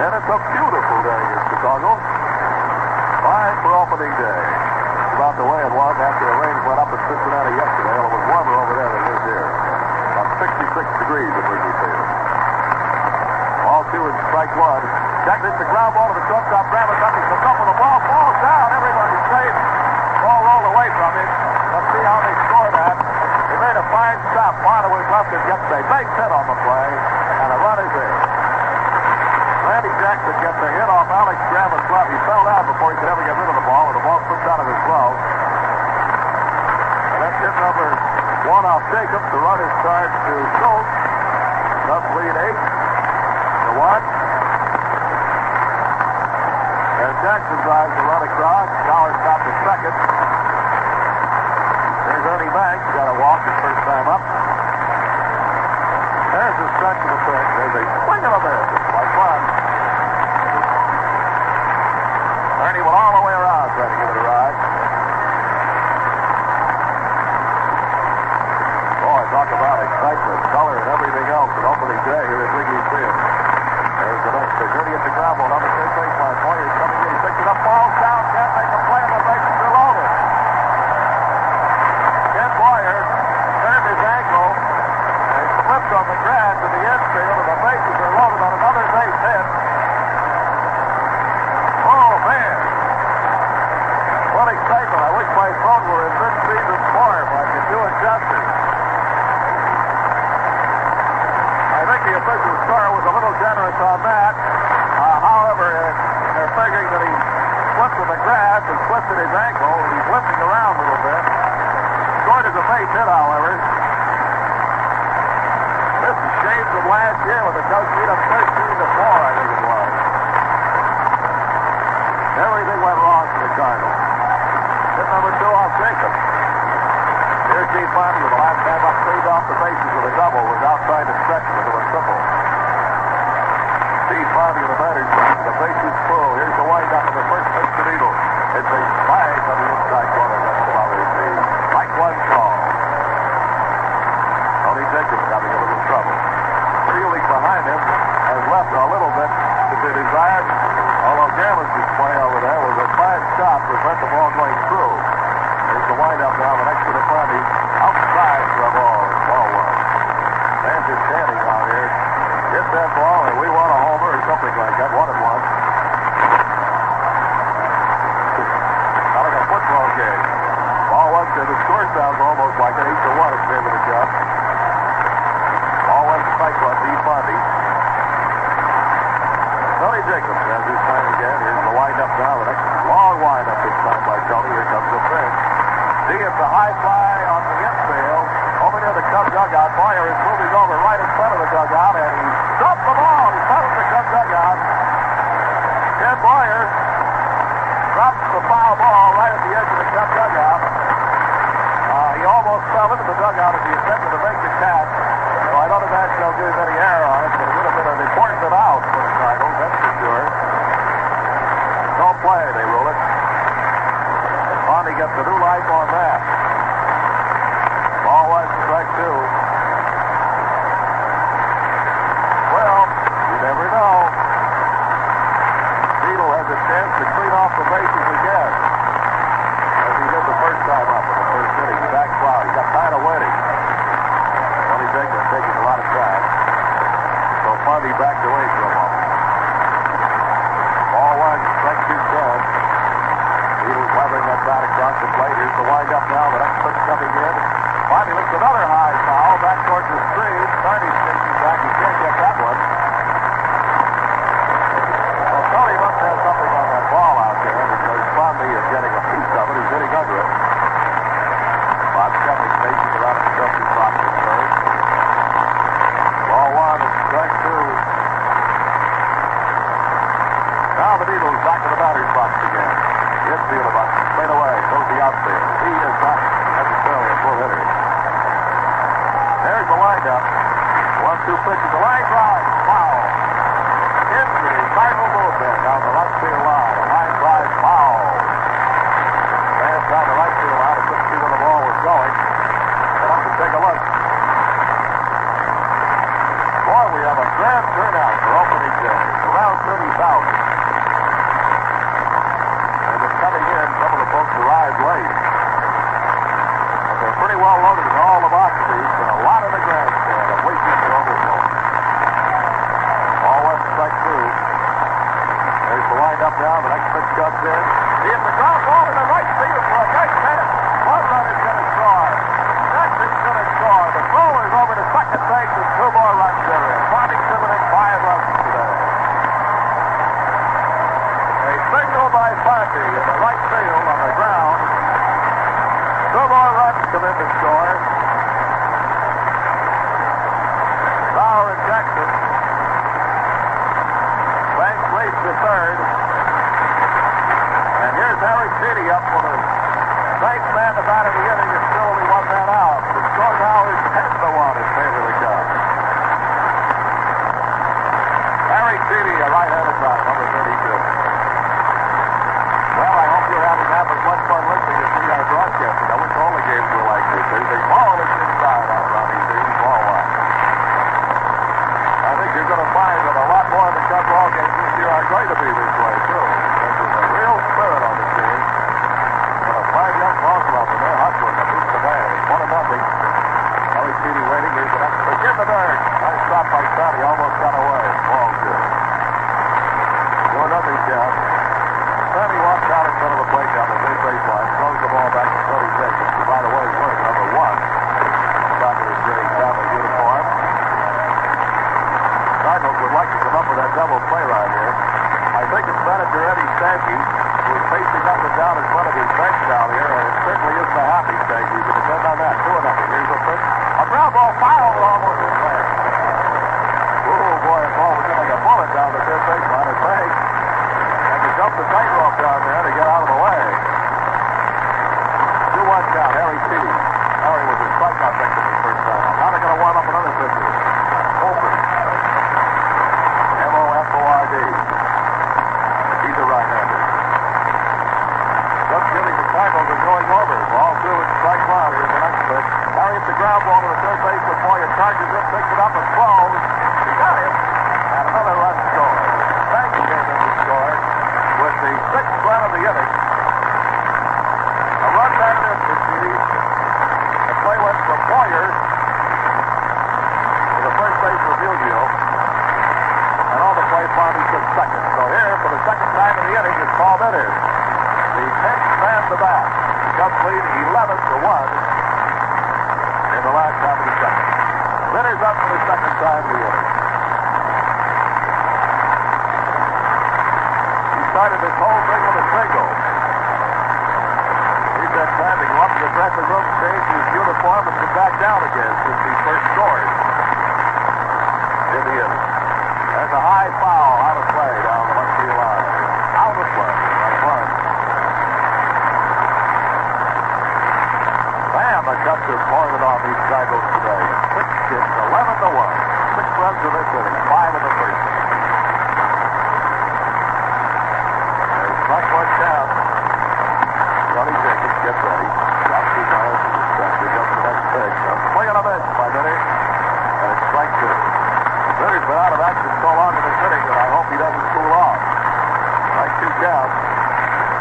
And it's a beautiful day in Chicago. Fine for opening day. It's about the way it was after the rain went up in Cincinnati yesterday. Well, it was warmer over there than it is here. About 66 degrees at Wrigley Field. Two and strike one. Jack hits the ground ball to the shortstop. Travis up. He comes up with the ball. Falls down. Everybody's safe. Ball rolled away from him. Let's see how they score that. He made a fine stop. Marta was left and gets a big hit on the play. And a run is in. Randy Jackson gets a hit off Alex Graham glove. He fell down before he could ever get rid of the ball, and the ball slipped out of his glove. And that's hit number one off Jacobs. The run is charged to Schultz. Cubs lead eight one. And Jackson drives the run across. Sauer stopped at second. There's Ernie Banks. Got a walk his first time up. There's the stretch of the pitch. There's a swing of a miss. It's like one. Ernie went all the way around trying to give it See if the high fly on the infield over near the Cub dugout. Boyer is moving over right in front of the dugout, and he dumped the ball in front of the Cub dugout. Ted Boyer drops the foul ball right at the edge of the Cub dugout. Uh, he almost fell into the dugout as he attempted to make the catch. So I don't imagine they'll give any error on it, but it would have been an important out for the Cardinals, that's for sure. No play, they rule it. Bonnie gets a new life on that. Ball one, strike two. Well, you never know. Beetle has a chance to clean off the bases.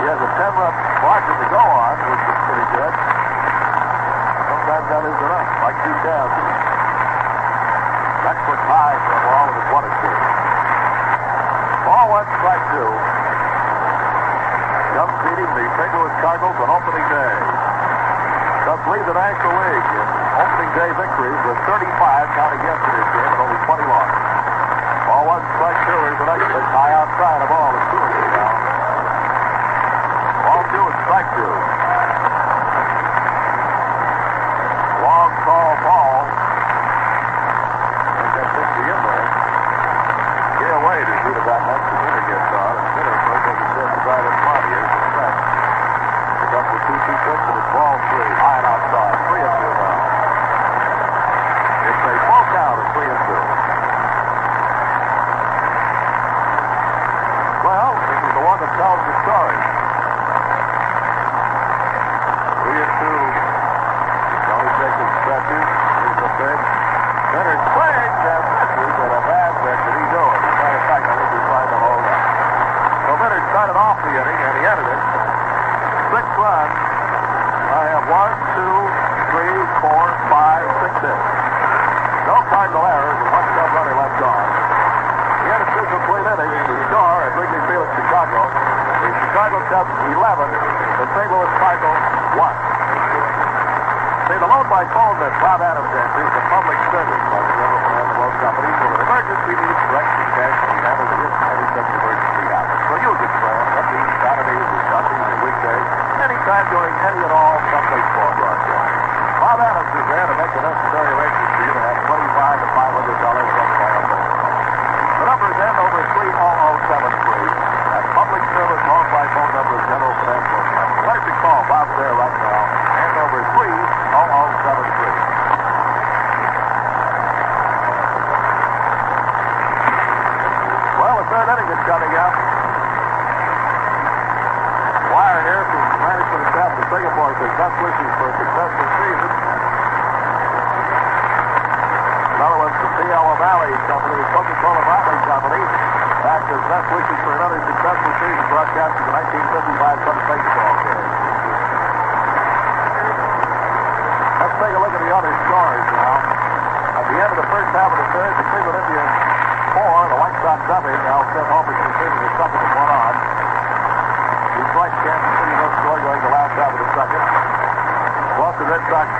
has a 10-run margin to go on, which is pretty good. Sometimes that is enough, like two down. Beckford high for a ball with one and two. Ball one, strike two. Come beating the St. Louis Cardinals on opening day. Does lead the National League in opening day victories with 35 counting yesterday's game and only 20 losses. Ball one, strike two. Here's the next pitch high outside. the ball is two.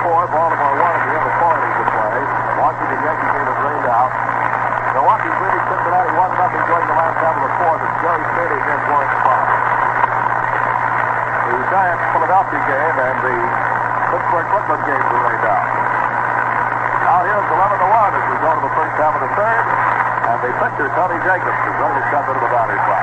four. Baltimore won at the end of four to play. Washington Yankee game is rained out. Milwaukee really Cincinnati one nothing during the last half of the fourth as Gerry Staley against Warren Spahn. The Giants Philadelphia game and the Pittsburgh Brooklyn game were rained out. Now here's 11 to 1 as we go to the first half of the third. And the pitcher, Tony Jacobs, is ready to step into the batter's box.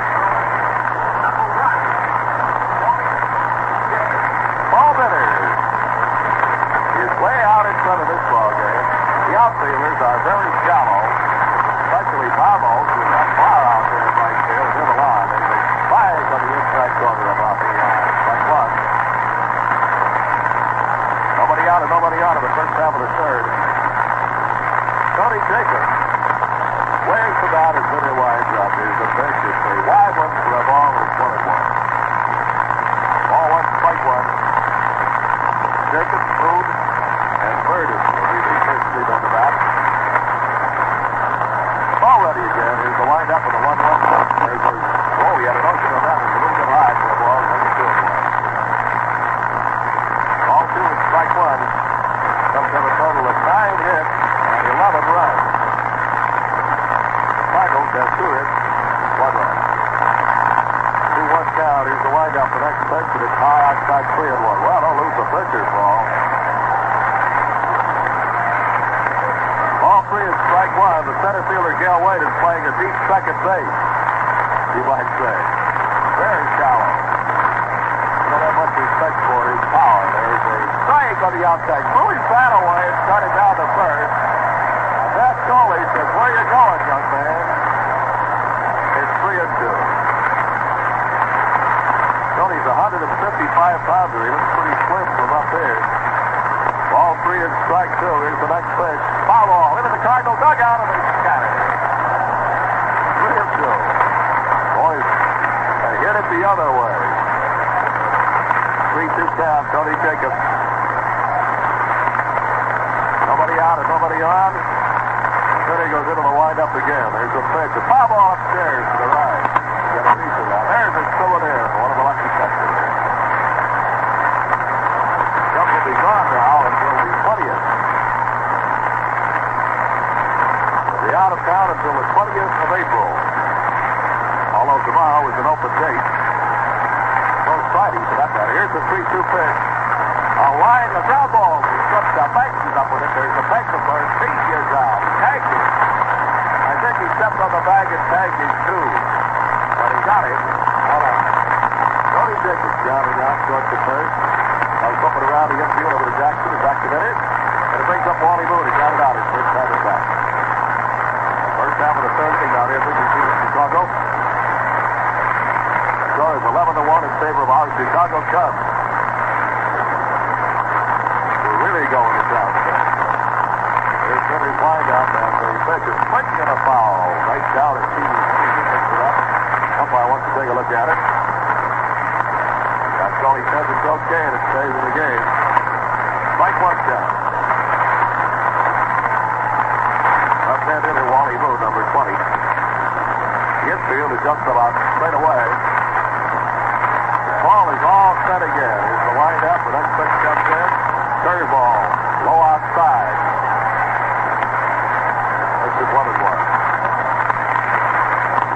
The 3-2 pitch. A line, the ground ball. He slips the Banks is up with it. There's a Banks of first. Beach is out. Tagged him. I think he stepped on the bag and tagged him too. But he got him. Hold on. Tony Jacobs grounding out towards the first. I'll flip it around the infield over to Jackson. Is back to Bennett. And it brings up Wally Moon. He grounded out his first time at bat. First half of the third inning out here. This is Chicago. Score is 11 to 1 in favor of our Chicago Cubs. We're really going to town today. There's Henry Windup and the pitch is swinging and a foul. Right down at Stevie picks it up. Umpire wants to take a look at it. That's all he says. It's okay and it stays in the game. Strike one count. Left-hand hitter Wally Moon, number 20. The infield is just about straight away. The ball is all set again. Here's the windup. The next pitch comes in. Curveball. Low outside. This is one and one.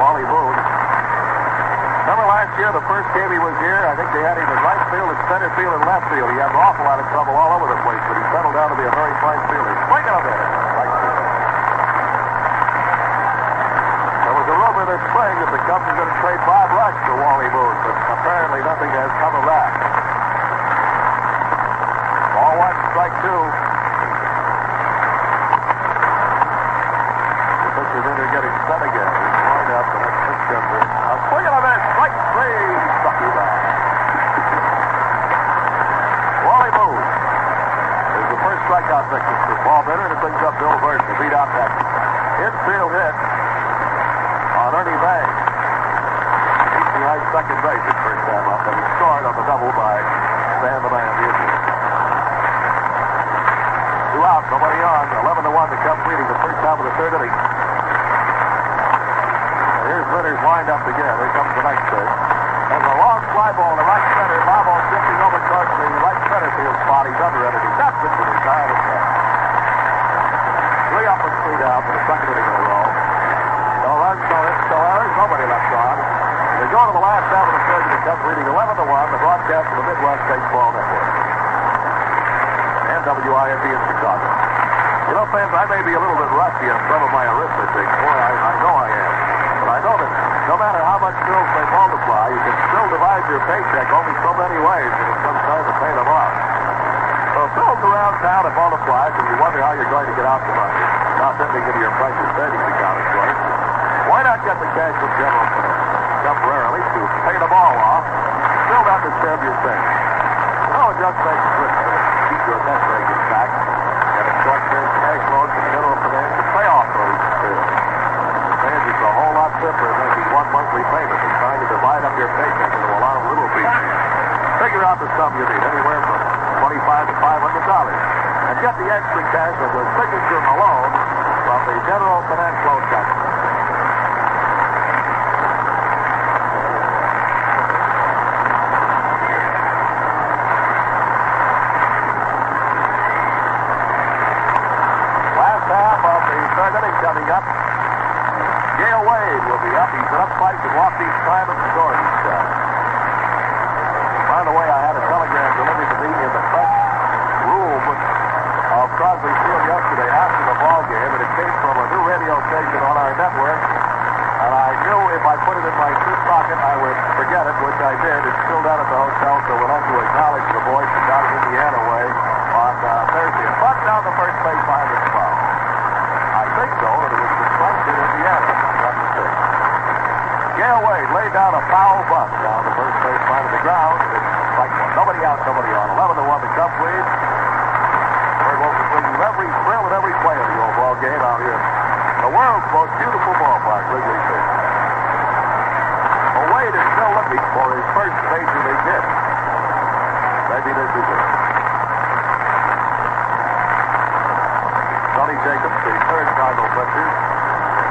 Wally Moon. Remember last year, the first game he was here, I think they had him in right field and center field and left field. He had an awful lot of trouble all over the place, but he settled down to be a very fine fielder. Swinging a bit. Right field. There this spring that the Cubs were going to trade Bob Rush for Wally Moon, but apparently nothing has come of that. Ball one, strike two. The pitcher's in there getting set again. He's lined up. The next pitch in. A swing and a miss. Strike three. Wally Moon is the first strikeout victim for Paul Minner, and it brings up Bill Virdon to beat out that infield hit Ernie Banks. He's behind second base at first time up, and scored on the double by Stan the Man, the. Two out, nobody on. 11 to 1, the Cubs leading the first half of the third inning. And here's Leonard's wind up again. Here comes the next pitch. And the long fly ball to right center. Fly ball shifting over towards the right center field spot. He's under it, he ducks it to the side of the. Three up and three down for the second inning errors, nobody left on. They go to the last half of the third, and Cubs leading 11 to 1, the broadcast of the Midwest Baseball Network. And WIND in Chicago. You know, fans, I may be a little bit rusty on some of my arithmetic. Boy, I, I know I am. But I know that no matter how much bills they multiply, you can still divide your paycheck only so many ways, and it's some time to pay them off. So bills around town have multiplied, and you wonder how you're going to get out the money. Not sending into your precious savings account. Why not get the cash from General temporarily to pay the all off, still not disturb your savings? No, oh, it just makes sense to keep your nest egg intact and a short-term cash loan from General Finance to pay off those bills. Fans, it's a whole lot simpler than making one monthly payment and trying to divide up your paycheck into a lot of little pieces. Figure out the sum you need, anywhere from 25 to 500 dollars, and get the extra cash with the signature alone from the General Finance Loan Company. the third inning coming up. Gale Wade will be up. He's been up twice and walked each time and scored each time. By the way, I had a telegram delivered to me in the press room of Crosley Field yesterday after the ball game, and it came from a new radio station on our network. And I knew if I put it in my suit pocket, I would forget it, which I did. It's still down at the hotel, so we'll have to acknowledge the boys from down in Indiana way on uh, Thursday. And Buck down the first base behind the foul. I think so, and it was the strike in Indiana. if I'm Not mistaken. Gale Wade laid down a foul bunt down the first base line of the ground. It's like one. Nobody out, nobody on. 11 to 1 the Cubs lead. Bert Wilson you every thrill and every play of the old ball game out here. The world's most beautiful ballpark, Wrigley Field. Well, Wade is still looking for his first base major league hit. Maybe this is it. Tony Jacobs, the third Cardinal pitcher,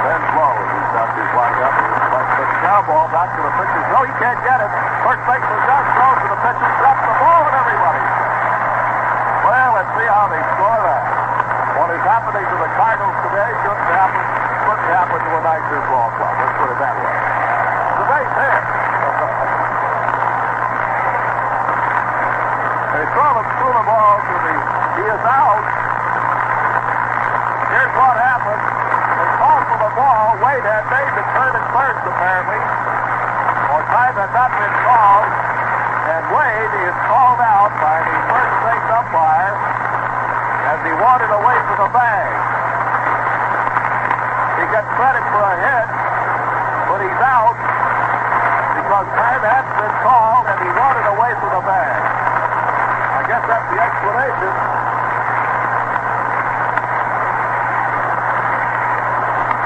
Ben low as he stops his windup. But the cow ball back to the pitcher. No, he can't get it. First baseman does throw to the pitcher, drops the ball, and everybody. Well, let's see how they score that. What is happening to the Cardinals today shouldn't happen, couldn't happen to a Niners ball club. Let's put it that way. The base hit. they throw the, threw the ball to the. He is out. Here's what happened. They called for the ball. Wade had made the turn at first, apparently. Or time had not been called. And Wade is called out by the first base umpire as he wandered away from the bag. He gets credit for a hit, but he's out because time hadn't been called and he wandered away from the bag. I guess that's the explanation.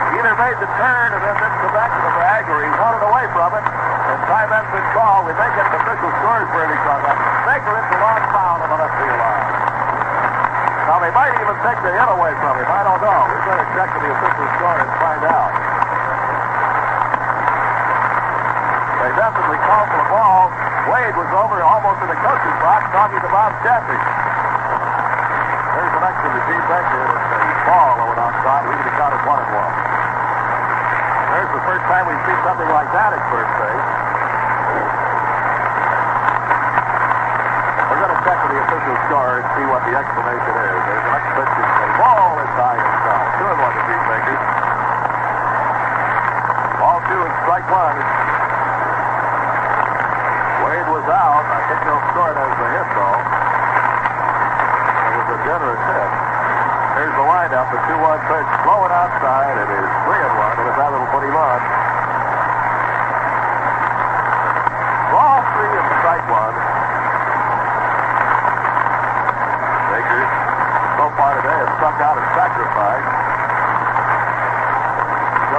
He either made the turn and then didn't go back to the bag, or he wandered away from it. And time hasn't been called. We may get an official scores for on that. Baker hits a long foul on the left field line. Now they might even take the hit away from him. I don't know. We better check with the official score and find out. They definitely called for the ball. Wade was over almost in the coaching box talking to Bob Chaffee. There's the next to Gene Baker. It's a ball went outside. We could have counted one and one. There's the first time we've seen something like that at first base. We're going to check with the official score and see what the explanation is. There's an next pitch. Ball. It's high inside. Two and one to Baker. Ball two and strike one. Wade was out. I think they'll score it as a hit, though. It was a generous hit. Here's the windup. The 2-1 pitch. Blowing outside. It is 3 and 1. And that will put him on. Ball 3 and strike 1. So far today, has struck out and sacrificed.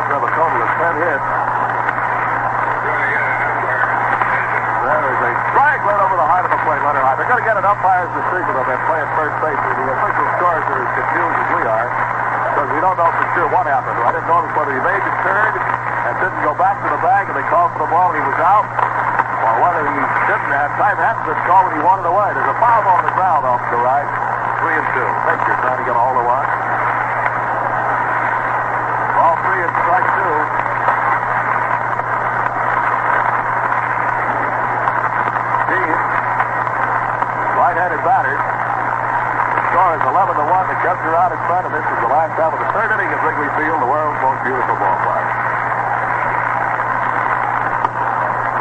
Have a total of 10 hits. There is a strike right over the height of the plate, Leonard High. They're going to get an umpire's decision on that play at first base. The official scores are as confused as we are because we don't know for sure what happened. I didn't notice whether he made the turn and didn't go back to the bag and they called for the ball and he was out, or whether he didn't have time hadn't been called when he wanted away. There's a foul on the ground off the right. Three and two. Baker trying to get a hold of one. Ball three and strike two. Dean, right-handed batter. Score is 11 to 1. The Cubs are out in front, and this is the last half of the third inning at Wrigley Field, the world's most beautiful ballpark.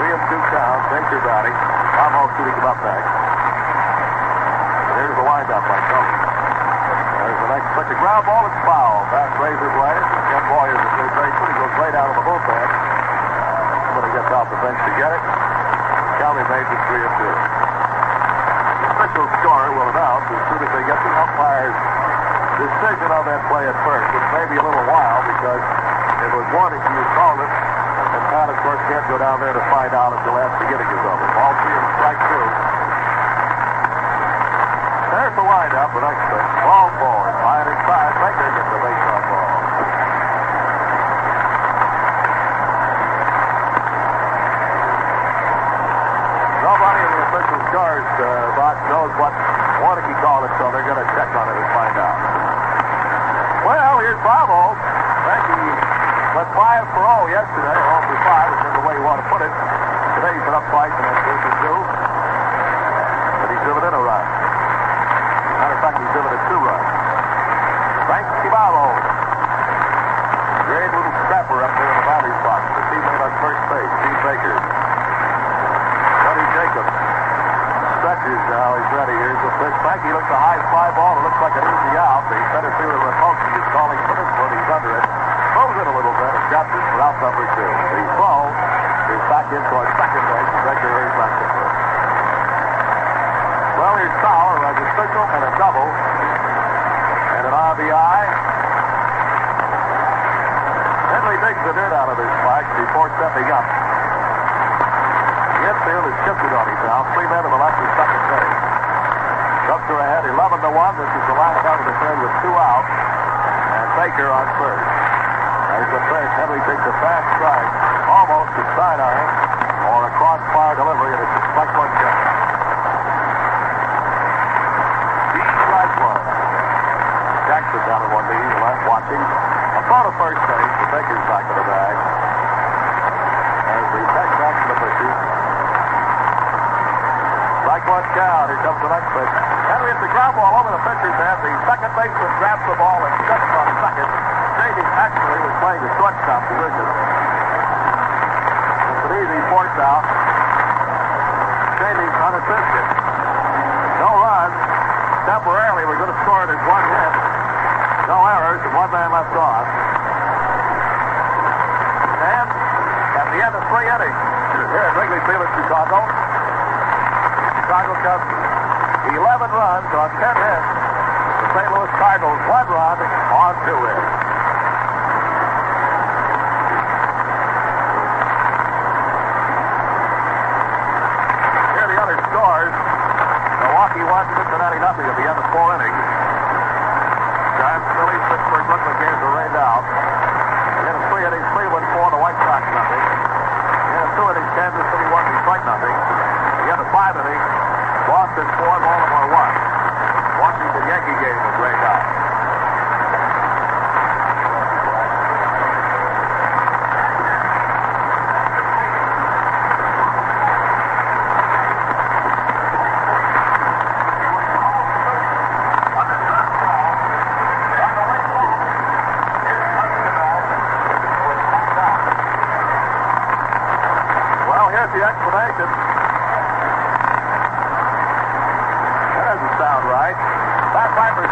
Three and two count. Baker batting. Baumholtz shooting him up next. Windup by Tony. There's the next pitch. A ground ball. It's foul. Past razor blade. Ken Boyer, the third baseman, he goes right out of the bullpen. Somebody gets off the bench to get it. County made it three and two. The official score will announce as soon as they get the umpire's decision on that play at first, which may be a little while because it was warning he was called it. And Pat, of course, can't go down there to find out until after the inning is over. Ball and strike two. There's the windup, next pitch. Ball forward. Line inside. Baker gets the base on ball. Nobody in the official scores uh, box knows what Warneke called it, so they're going to check on it and find out. Well, here's Bob Bravo. Frankie went 5 for all yesterday, all for 5, is the way you want to put it. Today he's been up twice and that's 2 for 2. But he's driven in a run. Fact, he's driven in two runs. Frankie Bravo. Great little scrapper up there in the batter's box. The teammate on first base, Steve Baker. Buddy Jacobs stretches now. He's ready. Here's the pitch. Frankie looks a high fly ball. It looks like an easy out. The center fielder Repulski is calling for this one. He's under it. Throws it a little bit. It's got this for out number two. The throw is back in towards second base. Baker is back to first. Well, here's Sauer as a single and a double. And an RBI. Henry digs the dirt out of his spike before stepping up. The infield is shifted on him now. Three men the left and second base. Are ahead 11 to 1. This is the last out of the third with two outs. And Baker on first. As the first, Henry takes a fast strike. Almost a sidearm or a crossfire delivery, and it's a strike one count. He's strike one. Jackson down at one knee, left watching. A throw to first base. The Baker's back in the bag. As the to the pitcher. Strike one count. Here comes the next pitch. Henry hits the ground ball over the pitcher's head. The second baseman grabs the ball and steps on second. Shady actually was playing the shortstop position. It's an easy force out. Shady's unassisted. No runs. Temporarily, we're going to score it as one hit. No errors, and one man left on. And at the end of three innings, here at Wrigley Field in Chicago, Chicago Cubs 11 runs on 10 hits. The St. Louis Cardinals one run on two hits. Here are the other scores. Milwaukee won Cincinnati nothing at the end of four innings. Giants, Phillies, Pittsburgh, Brooklyn games were rained out. The end of three innings, Cleveland four, the White Sox nothing. The end of two innings, Kansas City one, Detroit nothing. The end of five innings, Boston four, Baltimore one. Washington Yankee game was rained out. Well, here's the explanation. That doesn't sound right. Pat Piper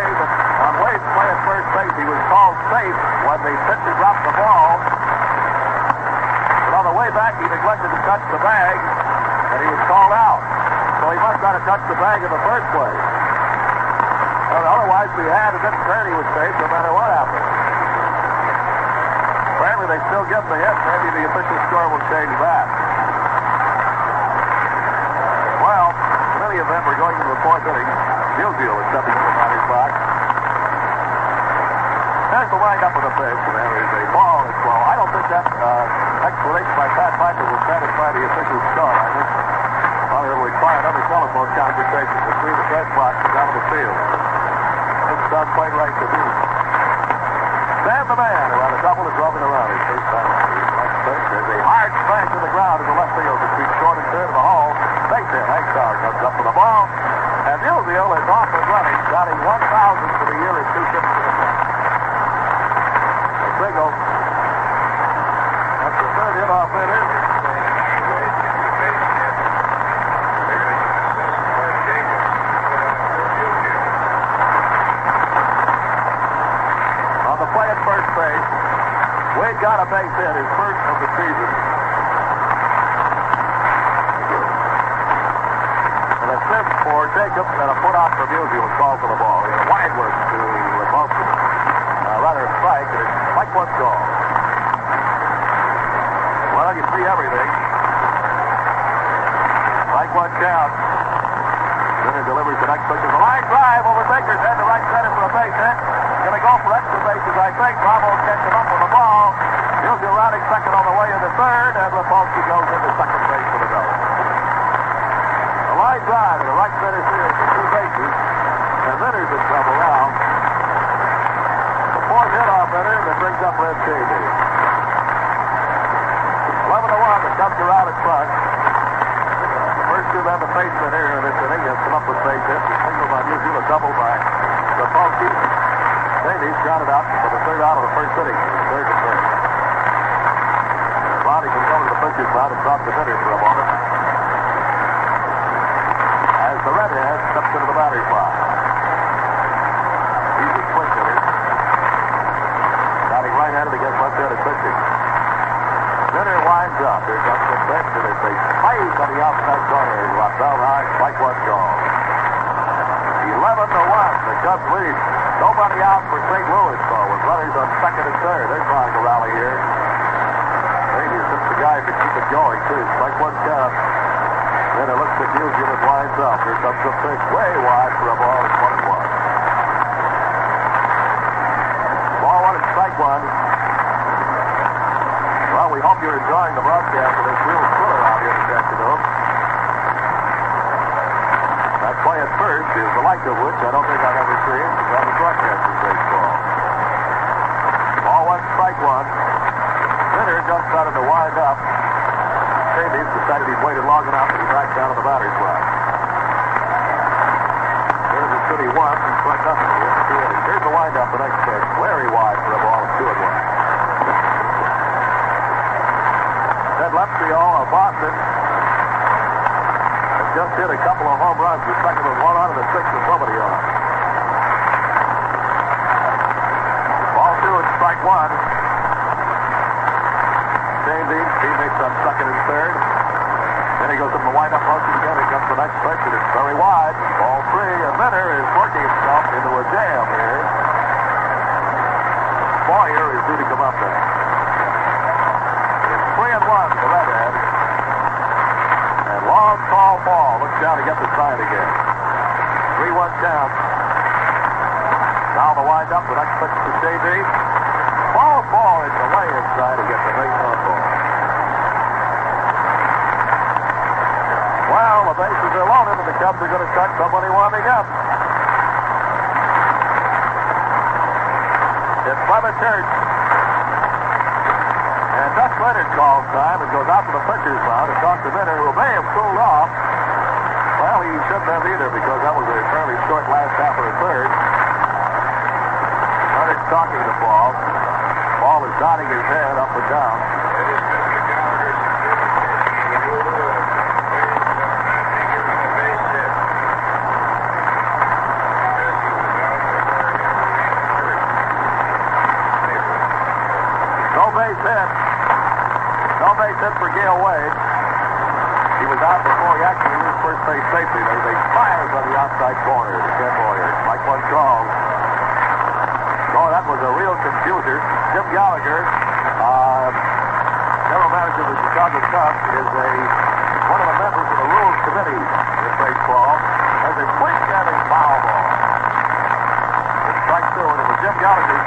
that on Wade's play at first base, he was called safe when the pitcher dropped the ball. But on the way back, he neglected to touch the bag, and he was called out. So he must not have touched the bag in the first place. Well, otherwise, we had a didn't turn, he was safe no matter what happened. Apparently, they still get the hit. Maybe the official score will change that. Well, in any event, we're going to the fourth inning. Gilgil is stepping in the box. There's the windup of the pitch, there is a ball as well. I don't think that uh, explanation by Pat Piper will satisfy the official score. I think probably will require another telephone conversation between the press box and down the field. Doesn't quite right to me. Sam the man around a double is rubbing around his first time. There's a hard smash to the ground in the left field between short and third of the hole. Hit. Hank Starr comes up with the ball. And Yulville is off and running, batting 1,000 for the year at 250. Single. That's the third hit off is. On the play at first base, Wade got a base hit, his first of the season. And a assist for Jacobs and a put out for Busey was called for the ball. He had a wide work to Repulski. Uh, rather a strike, and it's like what's called. Well, you see everything. One count. Then he delivers the next pitch. A line drive over Baker's head to right center for a base hit. Going to go for extra bases, I think. Bravo catches him up with the ball. Busey rounding second on the way into third, and Repulski goes into second base for the double. A line drive to the right center field for two bases. And then there's a trouble now. The fourth hit brings up Red Shavy. 11 to 1, the Cubs are out in front. The first two men to face the here in this inning has come up with base hits. A single by Musial, a double by Sapolsky. Davies grounded out for the third out of the first inning. Third to third. Ronnie can come to the pitcher's mound and drop the hitter for a moment. The redhead steps into the batter's box. He's a quick hitter. Batting right-handed against left-handed pitching. Center winds up. Here comes the pitch, and it's a slice on the outside corner. Bell high, strike one call. 11 to 1. The Cubs lead. Nobody out for St. Louis, though, with runners on second and third. They're trying to rally here. Maybe since the guy to keep it going, too. Strike one count. It looks at Musial and winds up. Here comes the pitch way wide for a ball. It's one and one. Ball one and strike one. Well, we hope you're enjoying the broadcast of this real thriller out here this afternoon. That play at first is the like of which I don't think I've ever seen on the of baseball. Ball one, strike one. Center jumps out of the wind up. Davies decided he'd waited long enough and he backed down to the batter's box. There's the city one, and front nothing. Here's the wind up, the next pitch. Very wide for a ball of two and one. Ted Lepcio of Boston has just hit a couple of home runs. The second was one on and the sixth was nobody on. Ball two and strike one. James Eames, teammates on second and third. Then he goes up the windup motion again. Here comes the next pitch, and it's very wide. Ball three. And Minner is working himself into a jam here. Boyer is due to come up there. It's three and one for Redhead. And long tall ball. Looks down to get the sign again. Three one count. Now the wind up. The next pitch to JD. Ball is the way inside to get the base on ball. Well, the bases are loaded, and the Cubs are going to start somebody warming up. It's Bubba Church. And Duck Leonard calls time and goes out to the pitcher's mound and talks to Minner, who may have cooled off. Well, he shouldn't have either because that was a fairly short last half of the third. Leonard's talking to Paul. Paul is nodding his head up and down. No base hit. No base hit for Gale Wade. He was out before he actually reached first base safely. There's a fires on the outside corner to Ken Boyer. Like one call. Oh, that was a real computer. Jim Gallagher, uh, general manager of the Chicago Cubs, is a one of the members of the rules committee in baseball. Has a quick standing foul ball. It's strike two, and it was Jim Gallagher's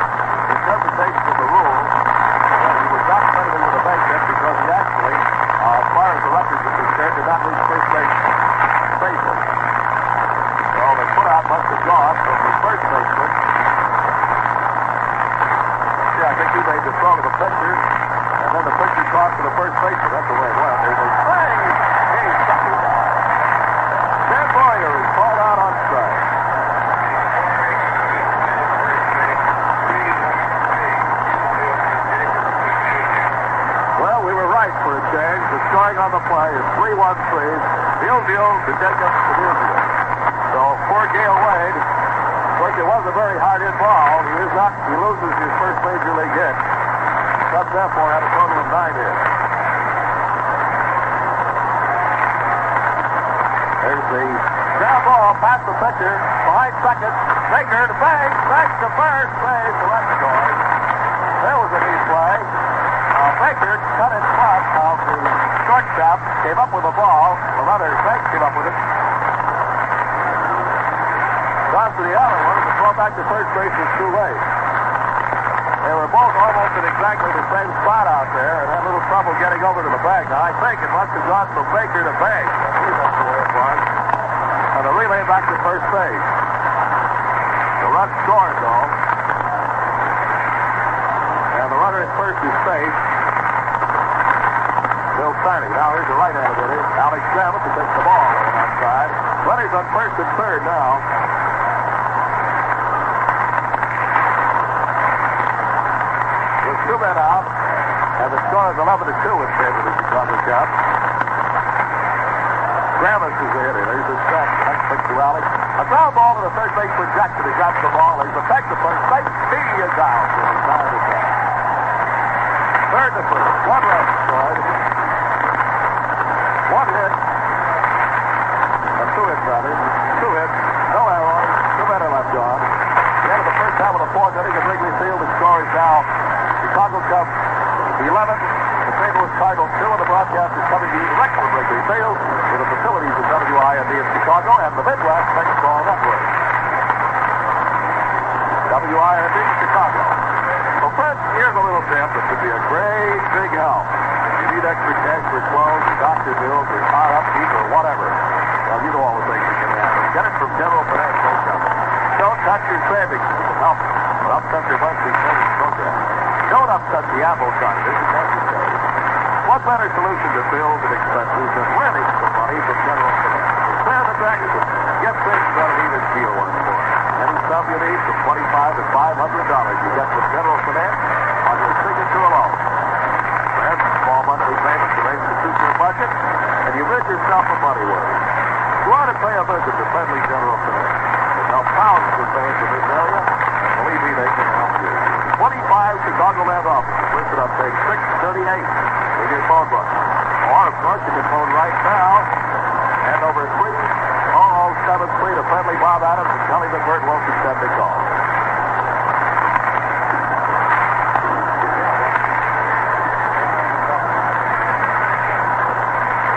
interpretation of the rule that he was not credited with a base hit because he actually, uh, as far as the records are concerned, did not reach first base safely. So the put out must have gone from the first baseman yeah, I think he made the throw to the pitcher, and then the pitcher tossed to the first baseman. That's the way it went. There's a swing. Hey, sucker down. Ken Boyer is called out on strike. Well, we were right for a change. The scoring on the play is 3-1 Freeze. Musial to Jacob to Musial. So poor Gale Wade course, it was a very hard hit ball. He is not. He loses his first major league hit. Cubs therefore had a total of nine hits. There's the ground ball past the pitcher, behind second. Baker to bang, back to first base. The left scores. There was a neat play. Uh, Baker cut in front of the shortstop, came up with the ball. The runner, Banks, came up with it. Gone to the other one. The throw back to first base too late. They were both almost in exactly the same spot out there and had a little trouble getting over to the bag. Now, I think it must have gone from Baker to Banks. I the it. And the relay back to first base. The run scored, though. his face. Bill Sarni. Now here's the right-handed hitter, Alex Gravett, to take the ball on the outside. Leonard's on first and third now. Two men out, and the score is 11 to 2 in favor of the Chicago Cubs. Grammas is the hitter. There's his sack. Next pitch to Alex. A ground ball to the third baseman Jackson. He grabs the ball. There's a back to first base. He is out. He's. Third to first. One run scored. One hit. Uh, two hits, rather. Two hits. No errors. Two men left on. The end of the first half of the fourth inning at Wrigley Field. The score is now Chicago Cubs 11. The St. Louis Cardinals 2. And the broadcast is coming to you direct from Wrigley Field with the facilities of WIND in Chicago and the Midwest Baseball Network. WIND Chicago. So first, here's a little tip that could be a great big help. If you need extra cash for clothes, or doctor bills, or car upkeep, or whatever. Well, you know all the things you can have. Get it from General Financial Company. Don't touch your savings. Help. Your monthly savings. Don't upset the apple cart. This is necessary. What better solution to bills and expenses than renting some money from General Finance? Spare the dragon. Get things done and even feel one for it. Any sum you need from 25 to $500 you get from General Finance on your signature alone. Then small monthly payments arranged to suit your budget, and you rid yourself of money worries. Go out and pay a visit to Friendly General Finance. They help thousands of fans in this area. Believe me, they can help you. 25 Chicagoland offices listed on page 638 in your phone book. Or, of course, you can phone right now and over 3073 to friendly Bob Adams and him that Bert Wilson said to call.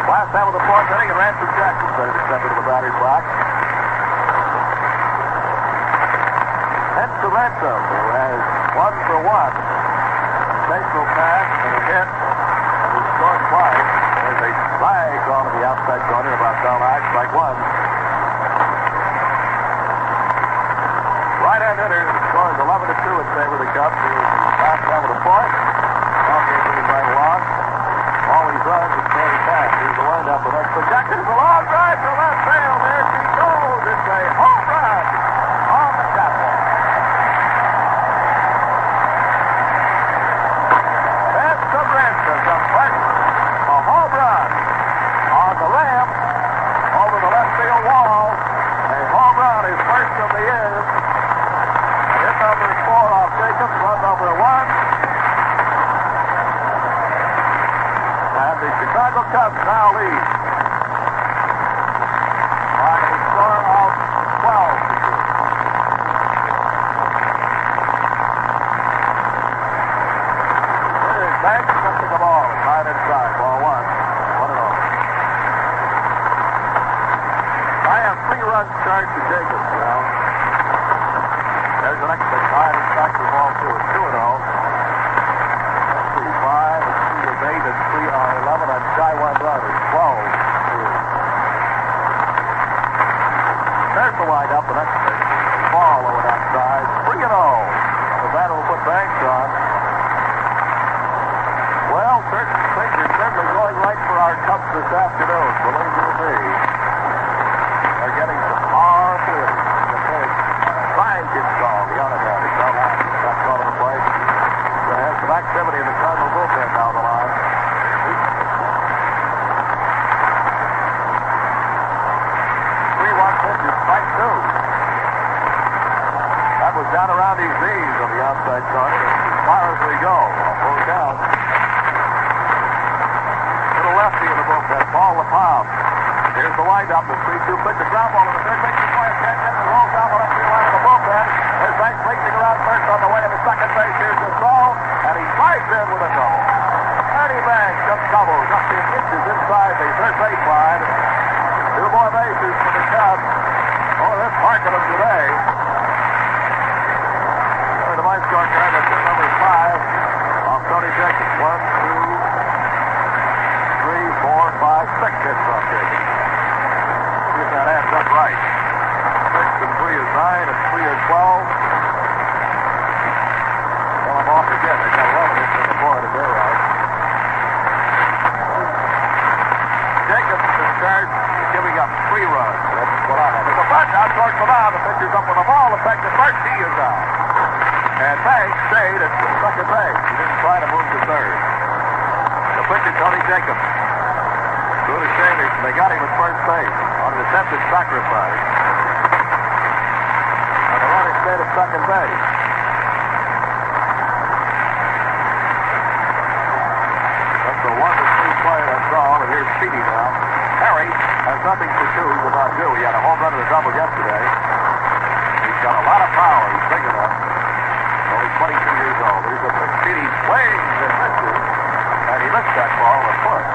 Last half of the fourth inning, and Ransom Jackson ready to step into the batter's box. Hence to Ransom, who has one for one. Sensational pass and a hit, and he scored twice. There's a flag on the outside corner about down high, strike one. Right-hand hitter scores 11 to 2 in favor of the Cubs. Here's the last of the fourth. Ball game moving right along. All he runs is the windup. Next one. Jackson's a long drive to left field. There she goes. It's a home run lefty in the bullpen, Paul LaPalme. Here's the windup, the 3-2 pitch, the ground ball to the third base. Can't get the rolls down the left field line of the bullpen. There's Banks racing around first on the way to the second base. Here's the throw, and he slides in with a double. Ernie Banks just doubles up to inches inside the third base line. Two more bases for the Cubs. Oh, they're parking them today. The my scorecard. That's number five off Tony Jenkins. One, two, three, four, five, six hits off Jenkins. See if that adds up right. Six and three is nine, and three is twelve. Well, I'm off again. They got 11 hits in the fourth. effect at first. He is out. And Banks stayed at second base. He didn't try to move to third. The pitcher, Tony Jacobs. Threw to Shavers, and they got him at first base on an attempted sacrifice. And the runner stayed at second base. That's a one to three play, that's all. And here's Speedy now. Harry has nothing to do with about due. He had a home run and a double yesterday. He's got a lot of power. He's big enough. Only 22 years old. Here's a big Speedy swings and misses. And he missed that ball a foot.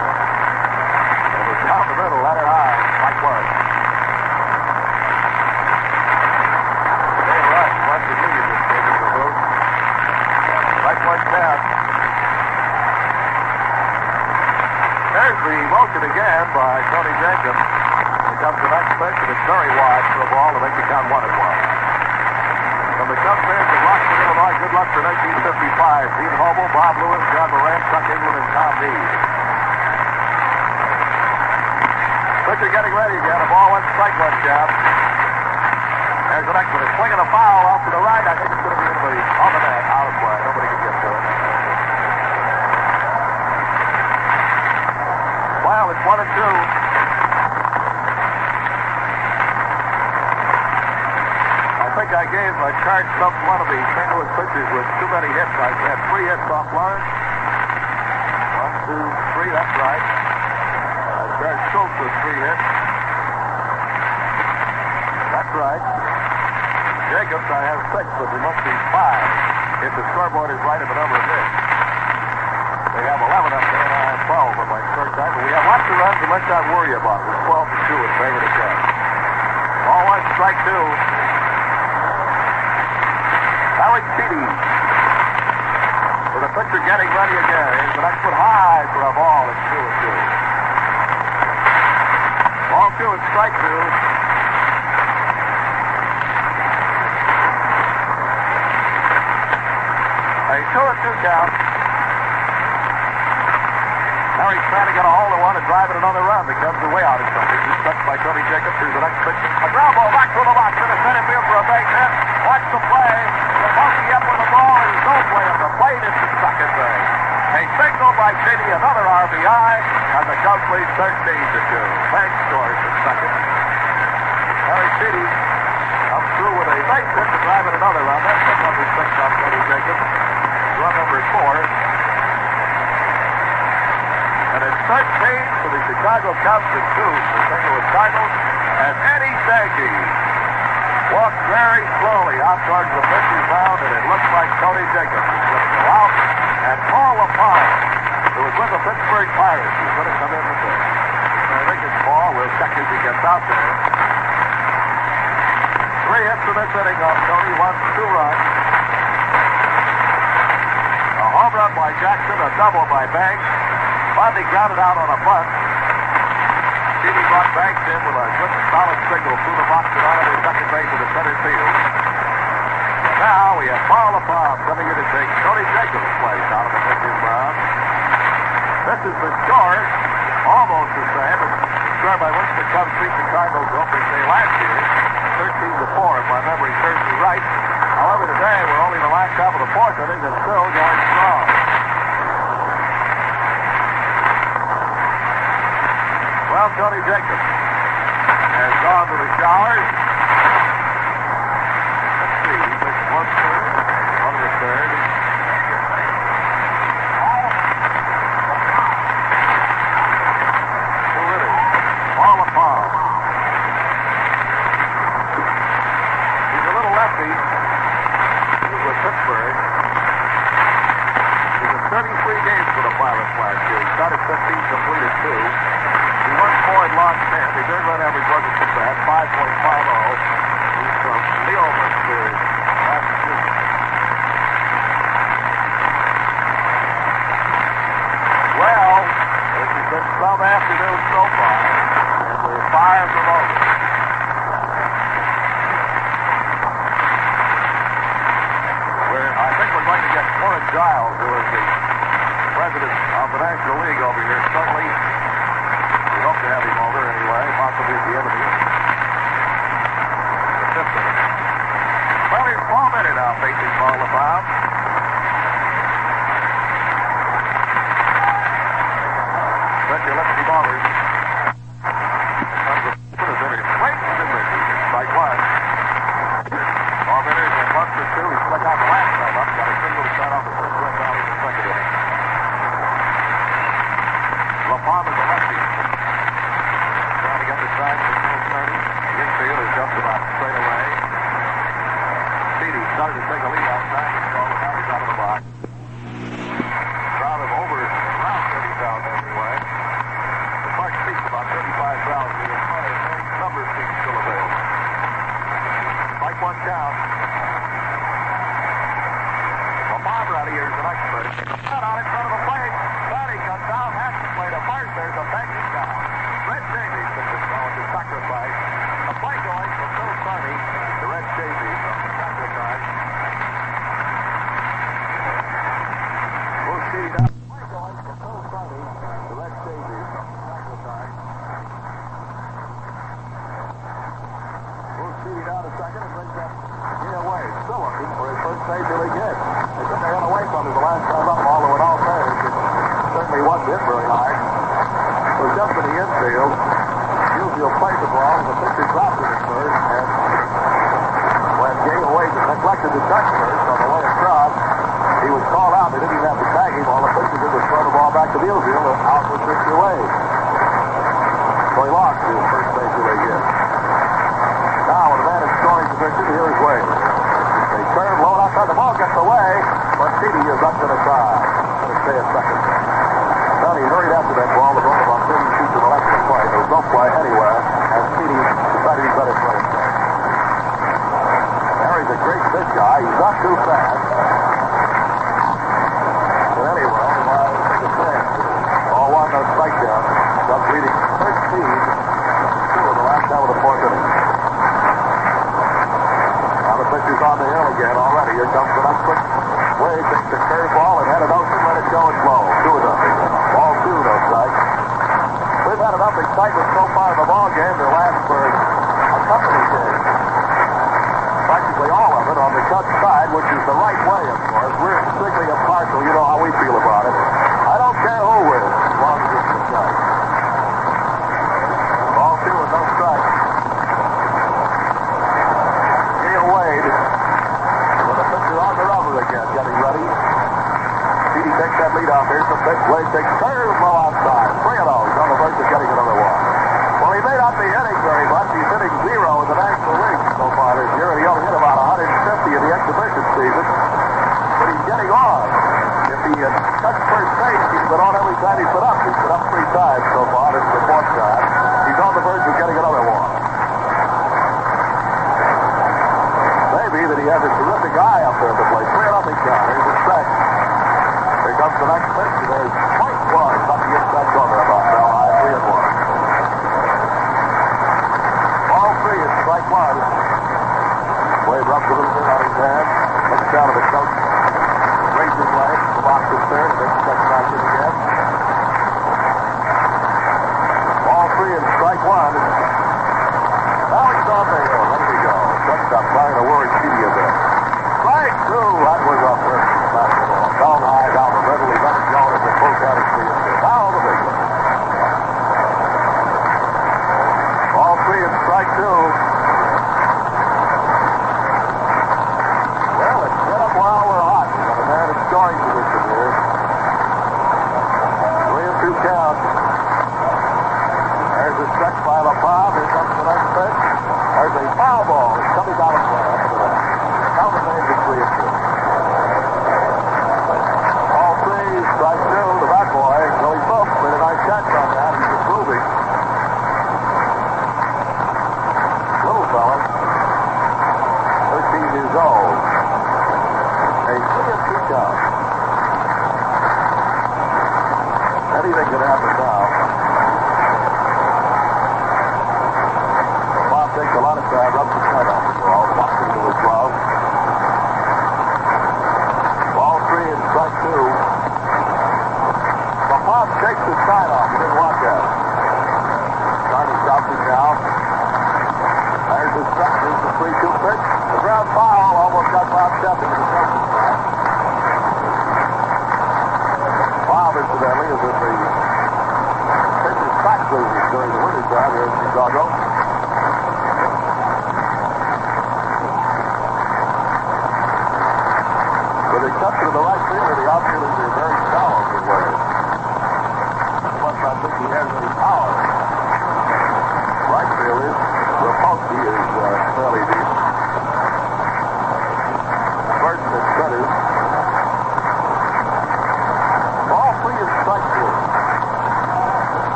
It was down the middle, let it high. Mike Worth. Dave Rush, West Virginia, just gave him the vote. Right foot down. There's the motion again by Tony Jacobs. Here comes the next pitch, and it's very wide for the ball to make the count one and one. From the Cubs fans of Rockford, Illinois, good luck for 1955. Gene Hobel, Bob Lewis, John Moran, Chuck England, and Tom Meade. Pitcher getting ready again. A ball went strike one jab. There's the next one. It's swinging a foul out to the right. I think it's going to be in the on the net, out of play. Nobody can get to it. Well, it's one and two. I think I gave I charged some one of the St. Louis pitchers with too many hits. I had three hits off Lawrence. One, two, three. That's right. I charged Schultz with three hits. That's right. Jacobs, I have six, but there must be five if the scoreboard is right of the number of hits. They have 11 up there, and I have 12 on my third time. But we have lots of runs, and let's not worry about it. We're 12 to 2 in favor of the Cubs. Ball one, strike two. Alex Speedy. With the pitcher getting ready again. Here's the next one high for a ball. It's two and two. Ball two and strike two. Two and two count. Harry's trying to get a hold of one and drive it another. The Cubs are way out in something. He's touched by Tony Jacobs. Here's the next pitch. A ground ball back to the box in the center field for a base hit. Watch the play. The monkey up with the ball. He's no play at the plate. It's the second base. A signal by Chiti, another RBI, and the Cubs lead 13 to 2. Bank scores at second. Harry Chiti comes through with a base hit to drive it another run. That's the number six on Tony Jacobs. Four. And it's 13 for the Chicago Cubs and 2 for the St. Louis Cardinals. And Eddie Stanky walked very slowly out towards the pitcher's mound, and it looks like Tony Jacobs is going to go out. And Paul LaPalme, who was with the Pittsburgh Pirates, is going to come in with this. I think it's Paul. We'll check as he gets out there. Three hits in this inning off Tony, one, two runs. A home run by Jackson, a double by Banks. Fondy grounded out on a bunt. Stevie brought Banks in with a good solid signal through the box and out of the second base to the center field. Now we have Paul LaPalme coming in to take Tony Jacobs' place out of the pitcher's mound. This is the score, almost the same as score by which the Cubs beat the Cardinals opening day last year, 13 to 4, if my memory serves me right. However, today we're only in the last half of the fourth inning and still going strong. Well, Tony Jacobs has gone to the showers. Let's see, he takes one third, one to the third. Two hitters. Paul LaPalme. He's a little lefty. He was with Pittsburgh. He's in 33 games for the Pirates last year. He started 15, completed two. He won four and lost 10. His earned run average wasn't too bad, 5.50. He's from Leo, Massachusetts. Well, this has been some afternoon so far, and the fires are over. We're, I think we're going to get Warren Giles, who is the president of the National League over here Certainly, We hope to have him over anyway, possibly at the end of the. Well, Paul Bennett now facing Paul LaPalme. Set your lefty ballers.